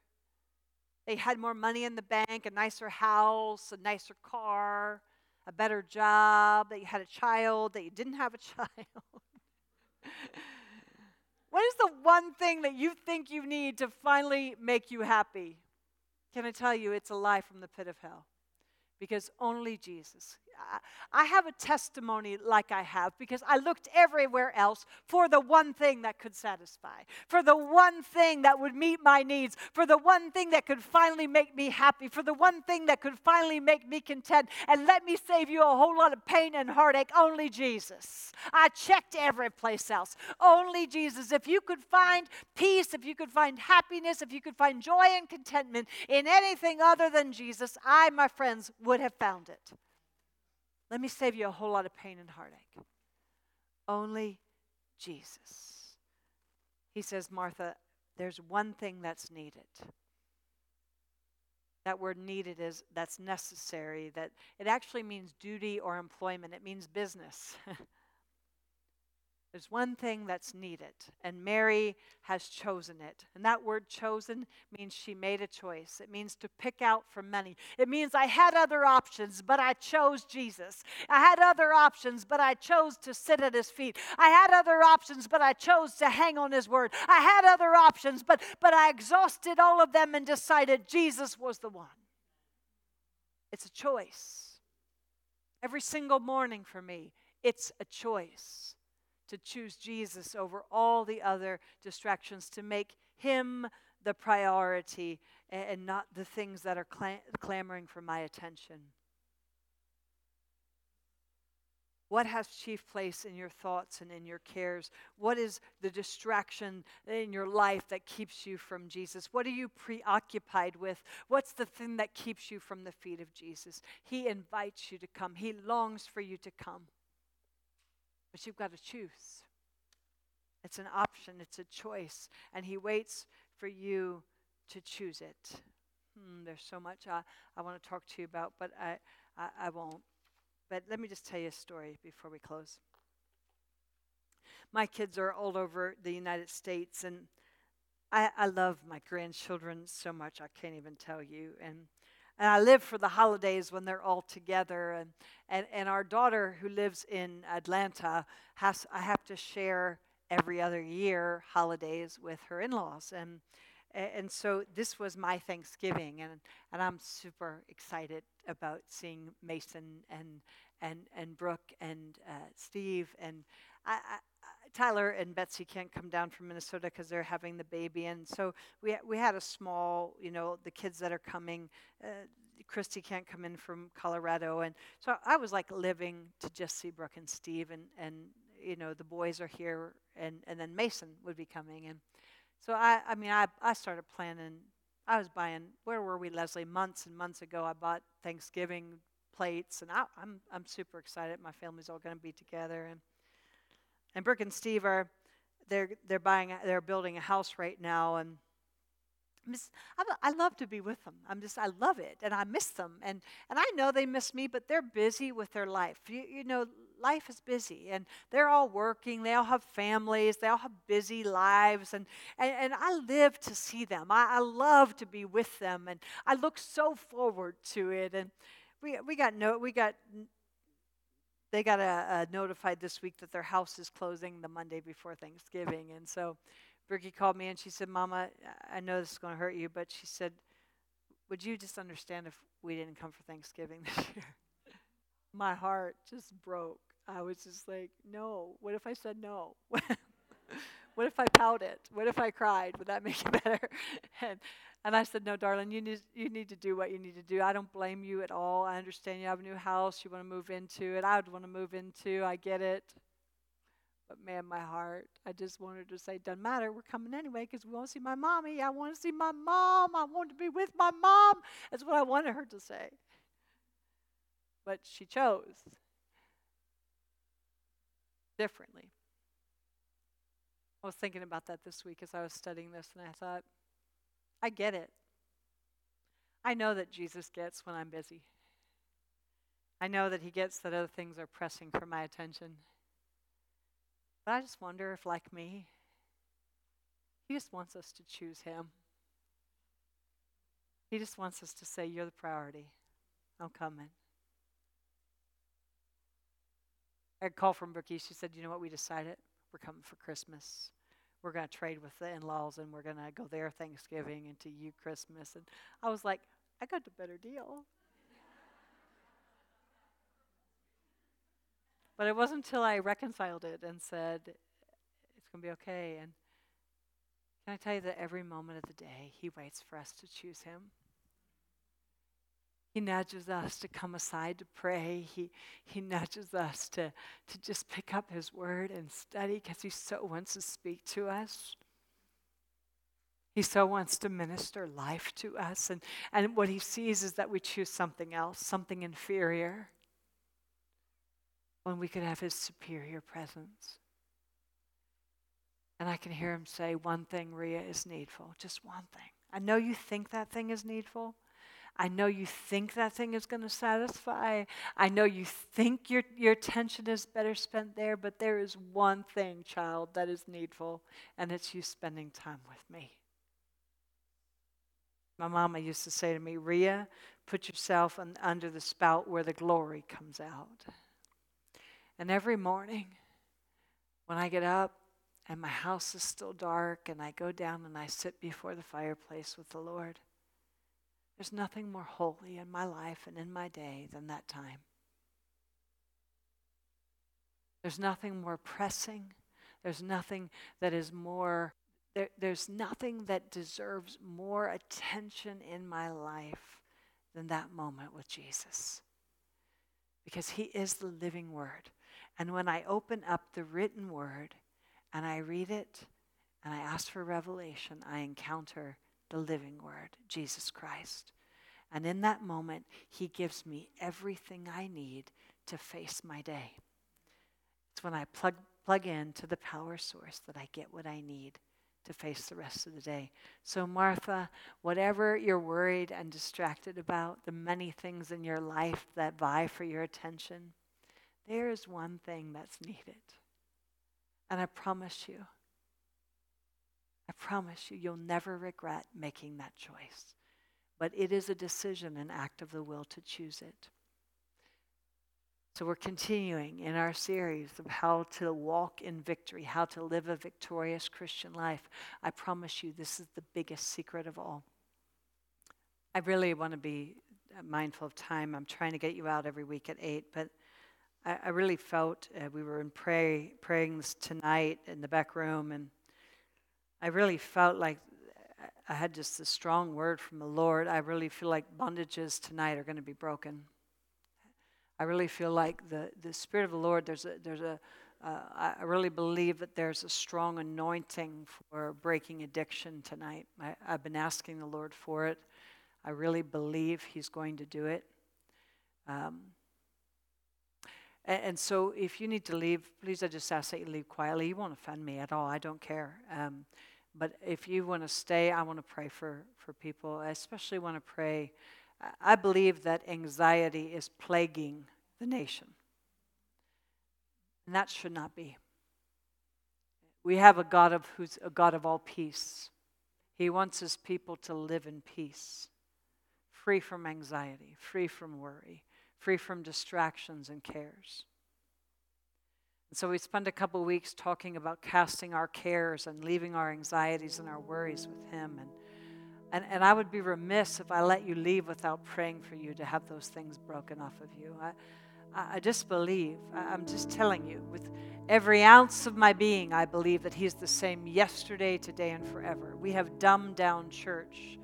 They had more money in the bank, a nicer house, a nicer car, a better job, that you had a child, that you didn't have a child. what is the one thing that you think you need to finally make you happy? Can I tell you, it's a lie from the pit of hell because only Jesus. I have a testimony like I have because I looked everywhere else for the one thing that could satisfy, for the one thing that would meet my needs, for the one thing that could finally make me happy, for the one thing that could finally make me content and let me save you a whole lot of pain and heartache. Only Jesus. I checked every place else. Only Jesus. If you could find peace, if you could find happiness, if you could find joy and contentment in anything other than Jesus, I, my friends, would have found it. Let me save you a whole lot of pain and heartache. Only Jesus. He says, Martha, there's one thing that's needed. That word needed is that's necessary, that it actually means duty or employment, it means business. There's one thing that's needed, and Mary has chosen it. And that word chosen means she made a choice. It means to pick out from many. It means I had other options, but I chose Jesus. I had other options, but I chose to sit at his feet. I had other options, but I chose to hang on his word. I had other options, but, but I exhausted all of them and decided Jesus was the one. It's a choice. Every single morning for me, it's a choice to choose Jesus over all the other distractions, to make Him the priority and not the things that are clamoring for my attention. What has chief place in your thoughts and in your cares? What is the distraction in your life that keeps you from Jesus? What are you preoccupied with? What's the thing that keeps you from the feet of Jesus? He invites you to come, He longs for you to come. But you've got to choose. It's an option, it's a choice. And He waits for you to choose it. Hmm, there's so much I, I want to talk to you about, but I, I, I won't. But let me just tell you a story before we close. My kids are all over the United States, and I, I love my grandchildren so much, I can't even tell you. And and I live for the holidays when they're all together. And, and, and our daughter, who lives in Atlanta, has, I have to share every other year holidays with her in laws. And, and so this was my Thanksgiving, and, and I'm super excited about seeing Mason and, and, and Brooke and uh, Steve. And I, Tyler and Betsy can't come down from Minnesota because they're having the baby, and so we we had a small, you know, the kids that are coming. Uh, Christy can't come in from Colorado, and so I was like living to just see Brooke and Steve, and and you know the boys are here, and and then Mason would be coming, and so I I mean I I started planning. I was buying where were we, Leslie? Months and months ago, I bought Thanksgiving plates, and I, I'm I'm super excited. My family's all going to be together, and and Brooke and Steve are they're they're buying they're building a house right now and just, I love to be with them. I'm just, I love it, and I miss them, and and I know they miss me, but they're busy with their life. You, you know, life is busy, and they're all working. They all have families. They all have busy lives, and and, and I live to see them. I, I love to be with them, and I look so forward to it. And we we got no we got they got a, notified this week that their house is closing the Monday before Thanksgiving. And so Bricky called me and she said, Mama, I know this is going to hurt you, but she said, Would you just understand if we didn't come for Thanksgiving this year? My heart just broke. I was just like, No. What if I said no? what if I pouted? What if I cried? Would that make it better? and and I said, No, darling, you need, you need to do what you need to do. I don't blame you at all. I understand you have a new house, you want to move into it. I would want to move into, I get it. But man, my heart, I just wanted to say, doesn't matter. We're coming anyway because we want to see my mommy. I want to see my mom. I want to be with my mom. That's what I wanted her to say. But she chose differently. I was thinking about that this week as I was studying this, and I thought, I get it. I know that Jesus gets when I'm busy. I know that he gets that other things are pressing for my attention. But I just wonder if, like me, he just wants us to choose him. He just wants us to say, You're the priority. I'm coming. I had a call from Brookie. She said, You know what? We decided we're coming for Christmas. We're going to trade with the in laws and we're going to go there Thanksgiving and to you Christmas. And I was like, I got a better deal. But it wasn't until I reconciled it and said, it's going to be okay. And can I tell you that every moment of the day, He waits for us to choose Him? He nudges us to come aside to pray. He, he nudges us to, to just pick up His word and study because He so wants to speak to us. He so wants to minister life to us. And, and what He sees is that we choose something else, something inferior when we could have his superior presence. And I can hear him say, One thing, Ria, is needful. Just one thing. I know you think that thing is needful. I know you think that thing is going to satisfy. I know you think your, your attention is better spent there, but there is one thing, child, that is needful, and it's you spending time with me. My mama used to say to me, Ria, put yourself under the spout where the glory comes out. And every morning, when I get up and my house is still dark and I go down and I sit before the fireplace with the Lord, there's nothing more holy in my life and in my day than that time. There's nothing more pressing. There's nothing that is more, there, there's nothing that deserves more attention in my life than that moment with Jesus. Because he is the living word. And when I open up the written word and I read it and I ask for revelation, I encounter the living word, Jesus Christ. And in that moment, he gives me everything I need to face my day. It's when I plug, plug in to the power source that I get what I need to face the rest of the day. So, Martha, whatever you're worried and distracted about, the many things in your life that vie for your attention, there is one thing that's needed. And I promise you, I promise you, you'll never regret making that choice. But it is a decision, an act of the will to choose it. So we're continuing in our series of how to walk in victory, how to live a victorious Christian life. I promise you, this is the biggest secret of all. I really want to be mindful of time. I'm trying to get you out every week at 8, but I, I really felt uh, we were in pray, praying this tonight in the back room, and I really felt like I had just a strong word from the Lord. I really feel like bondages tonight are going to be broken. I really feel like the, the Spirit of the Lord, there's a, there's a uh, I really believe that there's a strong anointing for breaking addiction tonight. I, I've been asking the Lord for it. I really believe He's going to do it. Um, and, and, so if you need to leave, please I just ask that you leave quietly. You won't offend me at all. I don't care. Um, but if you want to stay, I want to pray for, for people. I especially want to pray. I believe that anxiety is plaguing the nation. And that should not be. We have a God of who's a God of all peace. He wants his people to live in peace, free from anxiety, free from worry, free from distractions and cares. So we spent a couple weeks talking about casting our cares and leaving our anxieties and our worries with Him. And, and, and I would be remiss if I let you leave without praying for you to have those things broken off of you. I, I just believe, I'm just telling you, with every ounce of my being, I believe that He's the same yesterday, today, and forever. We have dumbed down church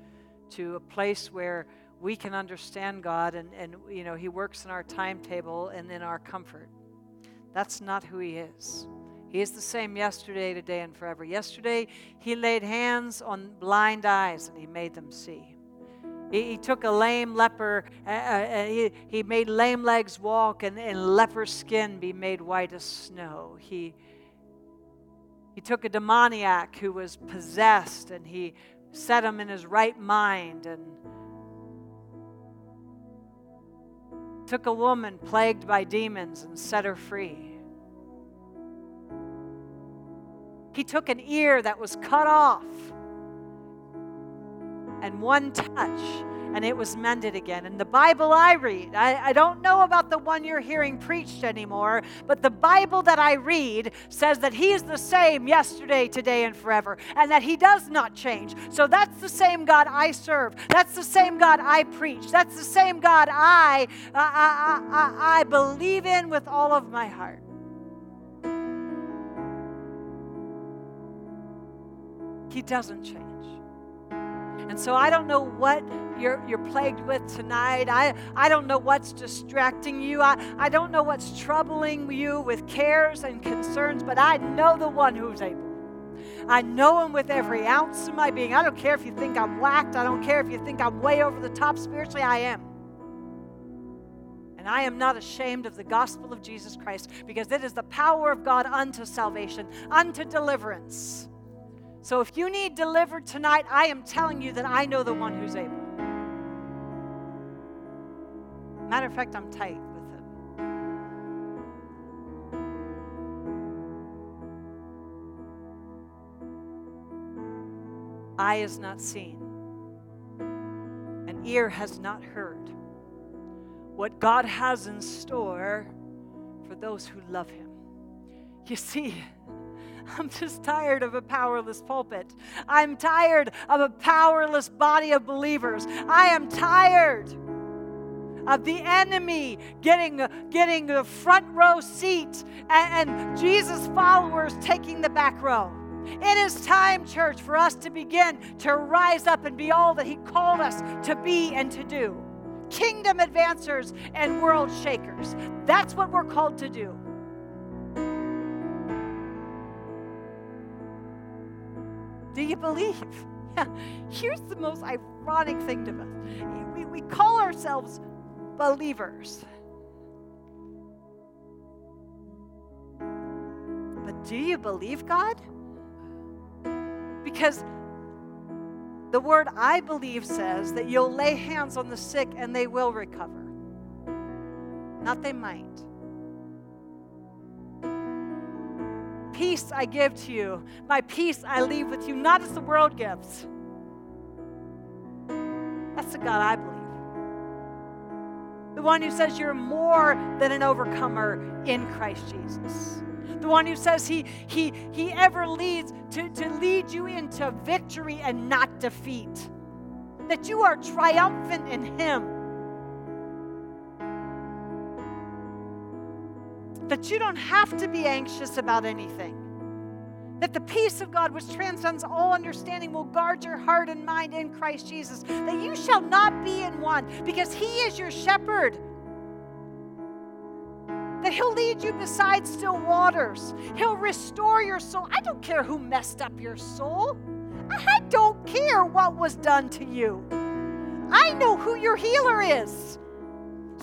to a place where we can understand God and, and you know, He works in our timetable and in our comfort. That's not who He is. He is the same yesterday, today, and forever. Yesterday, he laid hands on blind eyes and he made them see. He, he took a lame leper, uh, uh, he, he made lame legs walk, and, and leper skin be made white as snow. He, he took a demoniac who was possessed and he set him in his right mind and took a woman plagued by demons and set her free. He took an ear that was cut off and one touch and it was mended again. And the Bible I read, I, I, don't know about the one you're hearing preached anymore, but the Bible that I read says that He is the same yesterday, today, and forever, and that He does not change. So that's the same God I serve. That's the same God I preach. That's the same God I, I, I, I believe in with all of my heart. He doesn't change. And so I don't know what you're, you're plagued with tonight. I, I don't know what's distracting you. I, I don't know what's troubling you with cares and concerns, but I know the one who's able. I know him with every ounce of my being. I don't care if you think I'm whacked. I don't care if you think I'm way over the top spiritually. I am. And I am not ashamed of the gospel of Jesus Christ because it is the power of God unto salvation, unto deliverance. So if you need delivered tonight, I am telling you that I know the one who's able. Matter of fact, I'm tight with him. Eye is not seen, and ear has not heard what God has in store for those who love him. You see, I'm just tired of a powerless pulpit. I'm tired of a powerless body of believers. I am tired of the enemy getting, getting the front row seat and, and Jesus' followers taking the back row. It is time, church, for us to begin to rise up and be all that He called us to be and to do. Kingdom advancers and world shakers. That's what we're called to do. Do you believe? Yeah. Here's the most ironic thing to us we, we call ourselves believers. But do you believe God? Because the word I believe says that you'll lay hands on the sick and they will recover. Not they might. Peace I give to you. My peace I leave with you, not as the world gives. That's the God I believe. The one who says you're more than an overcomer in Christ Jesus. The one who says he, he, he ever leads to, to lead you into victory and not defeat. That you are triumphant in Him. That you don't have to be anxious about anything. That the peace of God, which transcends all understanding, will guard your heart and mind in Christ Jesus. That you shall not be in want, because He is your shepherd. That He'll lead you beside still waters. He'll restore your soul. I don't care who messed up your soul, I don't care what was done to you. I know who your healer is.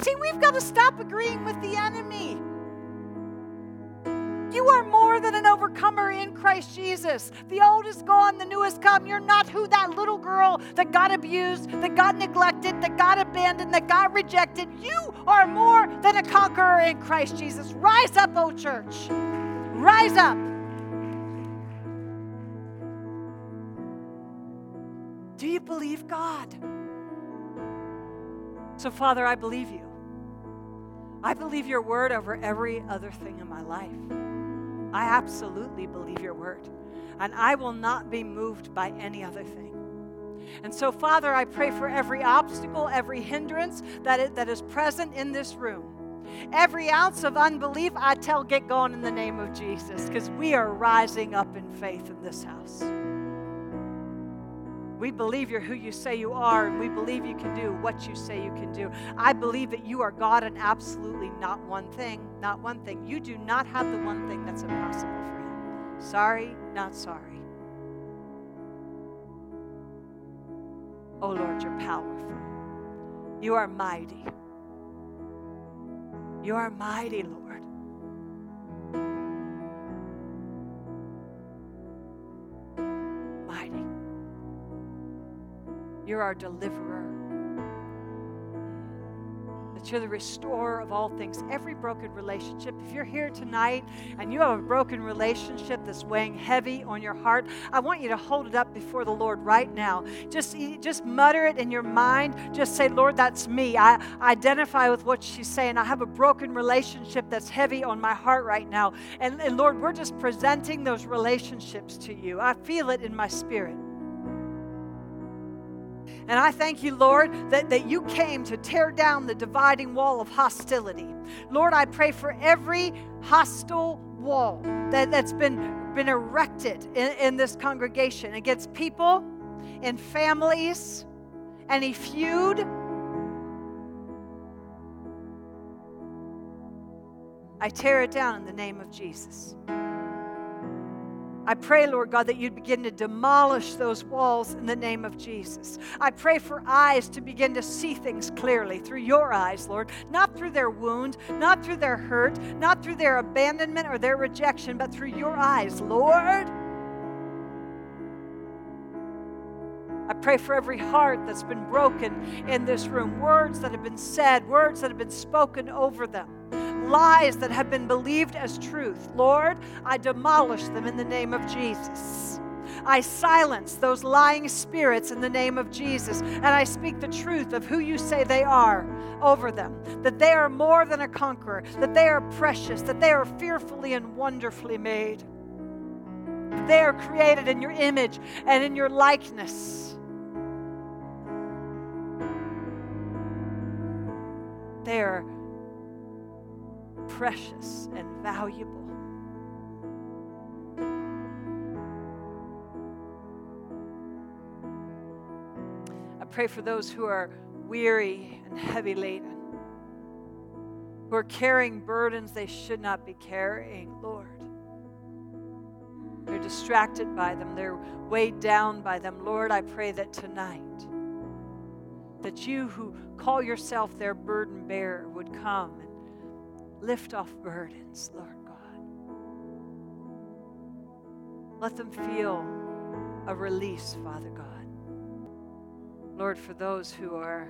See, we've got to stop agreeing with the enemy. You are more than an overcomer in Christ Jesus. The old is gone, the new has come. You're not who that little girl that got abused, that got neglected, that got abandoned, that got rejected. You are more than a conqueror in Christ Jesus. Rise up, O church. Rise up. Do you believe God? So, Father, I believe you. I believe your word over every other thing in my life. I absolutely believe your word, and I will not be moved by any other thing. And so, Father, I pray for every obstacle, every hindrance that is, that is present in this room. Every ounce of unbelief, I tell, get going in the name of Jesus, because we are rising up in faith in this house. We believe you're who you say you are, and we believe you can do what you say you can do. I believe that you are God and absolutely not one thing, not one thing. You do not have the one thing that's impossible for you. Sorry, not sorry. Oh Lord, you're powerful. You are mighty. You are mighty, Lord. You're our deliverer. That you're the restorer of all things. Every broken relationship, if you're here tonight and you have a broken relationship that's weighing heavy on your heart, I want you to hold it up before the Lord right now. Just, just mutter it in your mind. Just say, Lord, that's me. I identify with what she's saying. I have a broken relationship that's heavy on my heart right now. And, and Lord, we're just presenting those relationships to you. I feel it in my spirit. And I thank you, Lord, that, that you came to tear down the dividing wall of hostility. Lord, I pray for every hostile wall that, that's been, been erected in, in this congregation against people, and families, any feud. I tear it down in the name of Jesus. I pray, Lord God, that you'd begin to demolish those walls in the name of Jesus. I pray for eyes to begin to see things clearly through your eyes, Lord, not through their wound, not through their hurt, not through their abandonment or their rejection, but through your eyes, Lord. I pray for every heart that's been broken in this room, words that have been said, words that have been spoken over them lies that have been believed as truth. Lord, I demolish them in the name of Jesus. I silence those lying spirits in the name of Jesus, and I speak the truth of who you say they are over them that they are more than a conqueror, that they are precious, that they are fearfully and wonderfully made. They are created in your image and in your likeness. They are precious and valuable. I pray for those who are weary and heavy laden, who are carrying burdens they should not be carrying, Lord. They're distracted by them, they're weighed down by them. Lord, I pray that tonight, that you who call yourself their burden bearer would come lift off burdens, Lord God. Let them feel a release, Father God. Lord, for those who are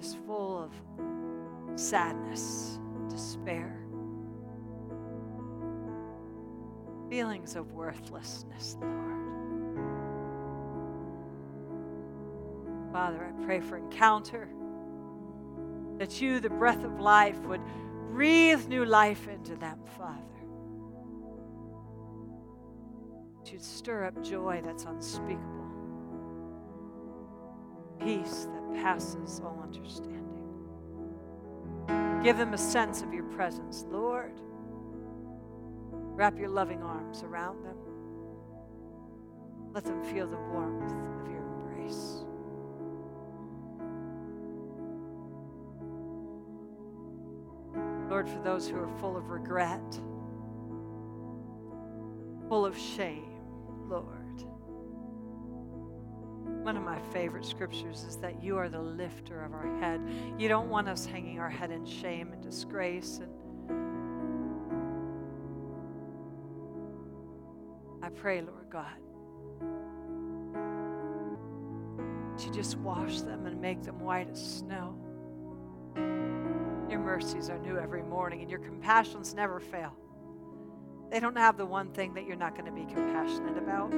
just full of sadness, despair, feelings of worthlessness, Lord. Father, I pray for encounter that you, the breath of life, would breathe new life into them, Father. That you'd stir up joy that's unspeakable, peace that passes all understanding. Give them a sense of your presence, Lord. Wrap your loving arms around them. Let them feel the warmth of your embrace. Lord, for those who are full of regret, full of shame, Lord. One of my favorite scriptures is that you are the lifter of our head. You don't want us hanging our head in shame and disgrace and I pray, Lord God, you just wash them and make them white as snow. Your mercies are new every morning, and your compassions never fail. They don't have the one thing that you're not going to be compassionate about.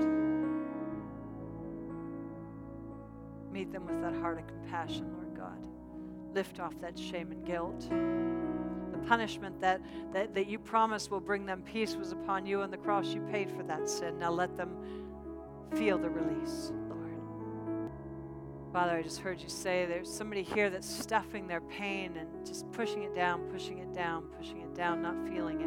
Meet them with that heart of compassion, Lord God. Lift off that shame and guilt. The punishment that, that, that you promised will bring them peace was upon you on the cross. You paid for that sin. Now let them feel the release. Father, I just heard you say there's somebody here that's stuffing their pain and just pushing it down, pushing it down, pushing it down, not feeling it.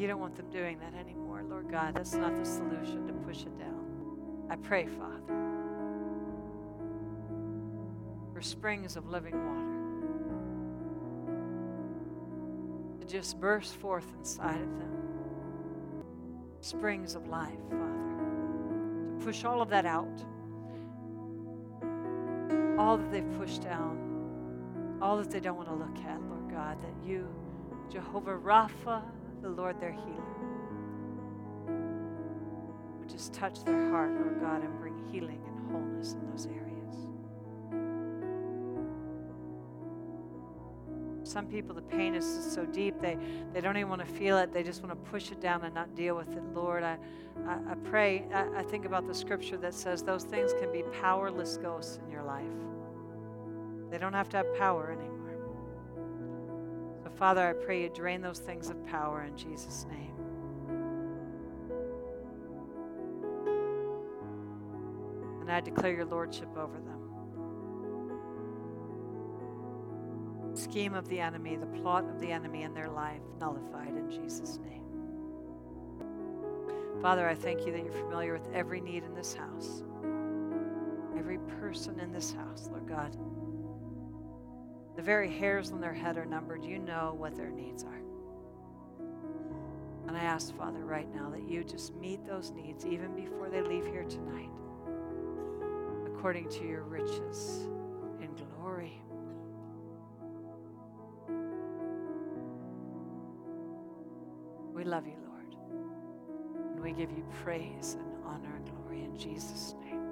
You don't want them doing that anymore, Lord God. That's not the solution to push it down. I pray, Father, for springs of living water to just burst forth inside of them. Springs of life, Father, to push all of that out. All that they've pushed down, all that they don't want to look at, Lord God, that you, Jehovah Rapha, the Lord their healer, would just touch their heart, Lord God, and bring healing and wholeness in Some people, the pain is so deep, they, they don't even want to feel it. They just want to push it down and not deal with it. Lord, I, I, I pray, I, I think about the scripture that says those things can be powerless ghosts in your life. They don't have to have power anymore. So, Father, I pray you drain those things of power in Jesus' name. And I declare your lordship over them. Scheme of the enemy, the plot of the enemy in their life, nullified in Jesus' name. Father, I thank you that you're familiar with every need in this house, every person in this house, Lord God. The very hairs on their head are numbered. You know what their needs are. And I ask, Father, right now that you just meet those needs even before they leave here tonight, according to your riches We love you, Lord. And we give you praise and honor and glory in Jesus' name.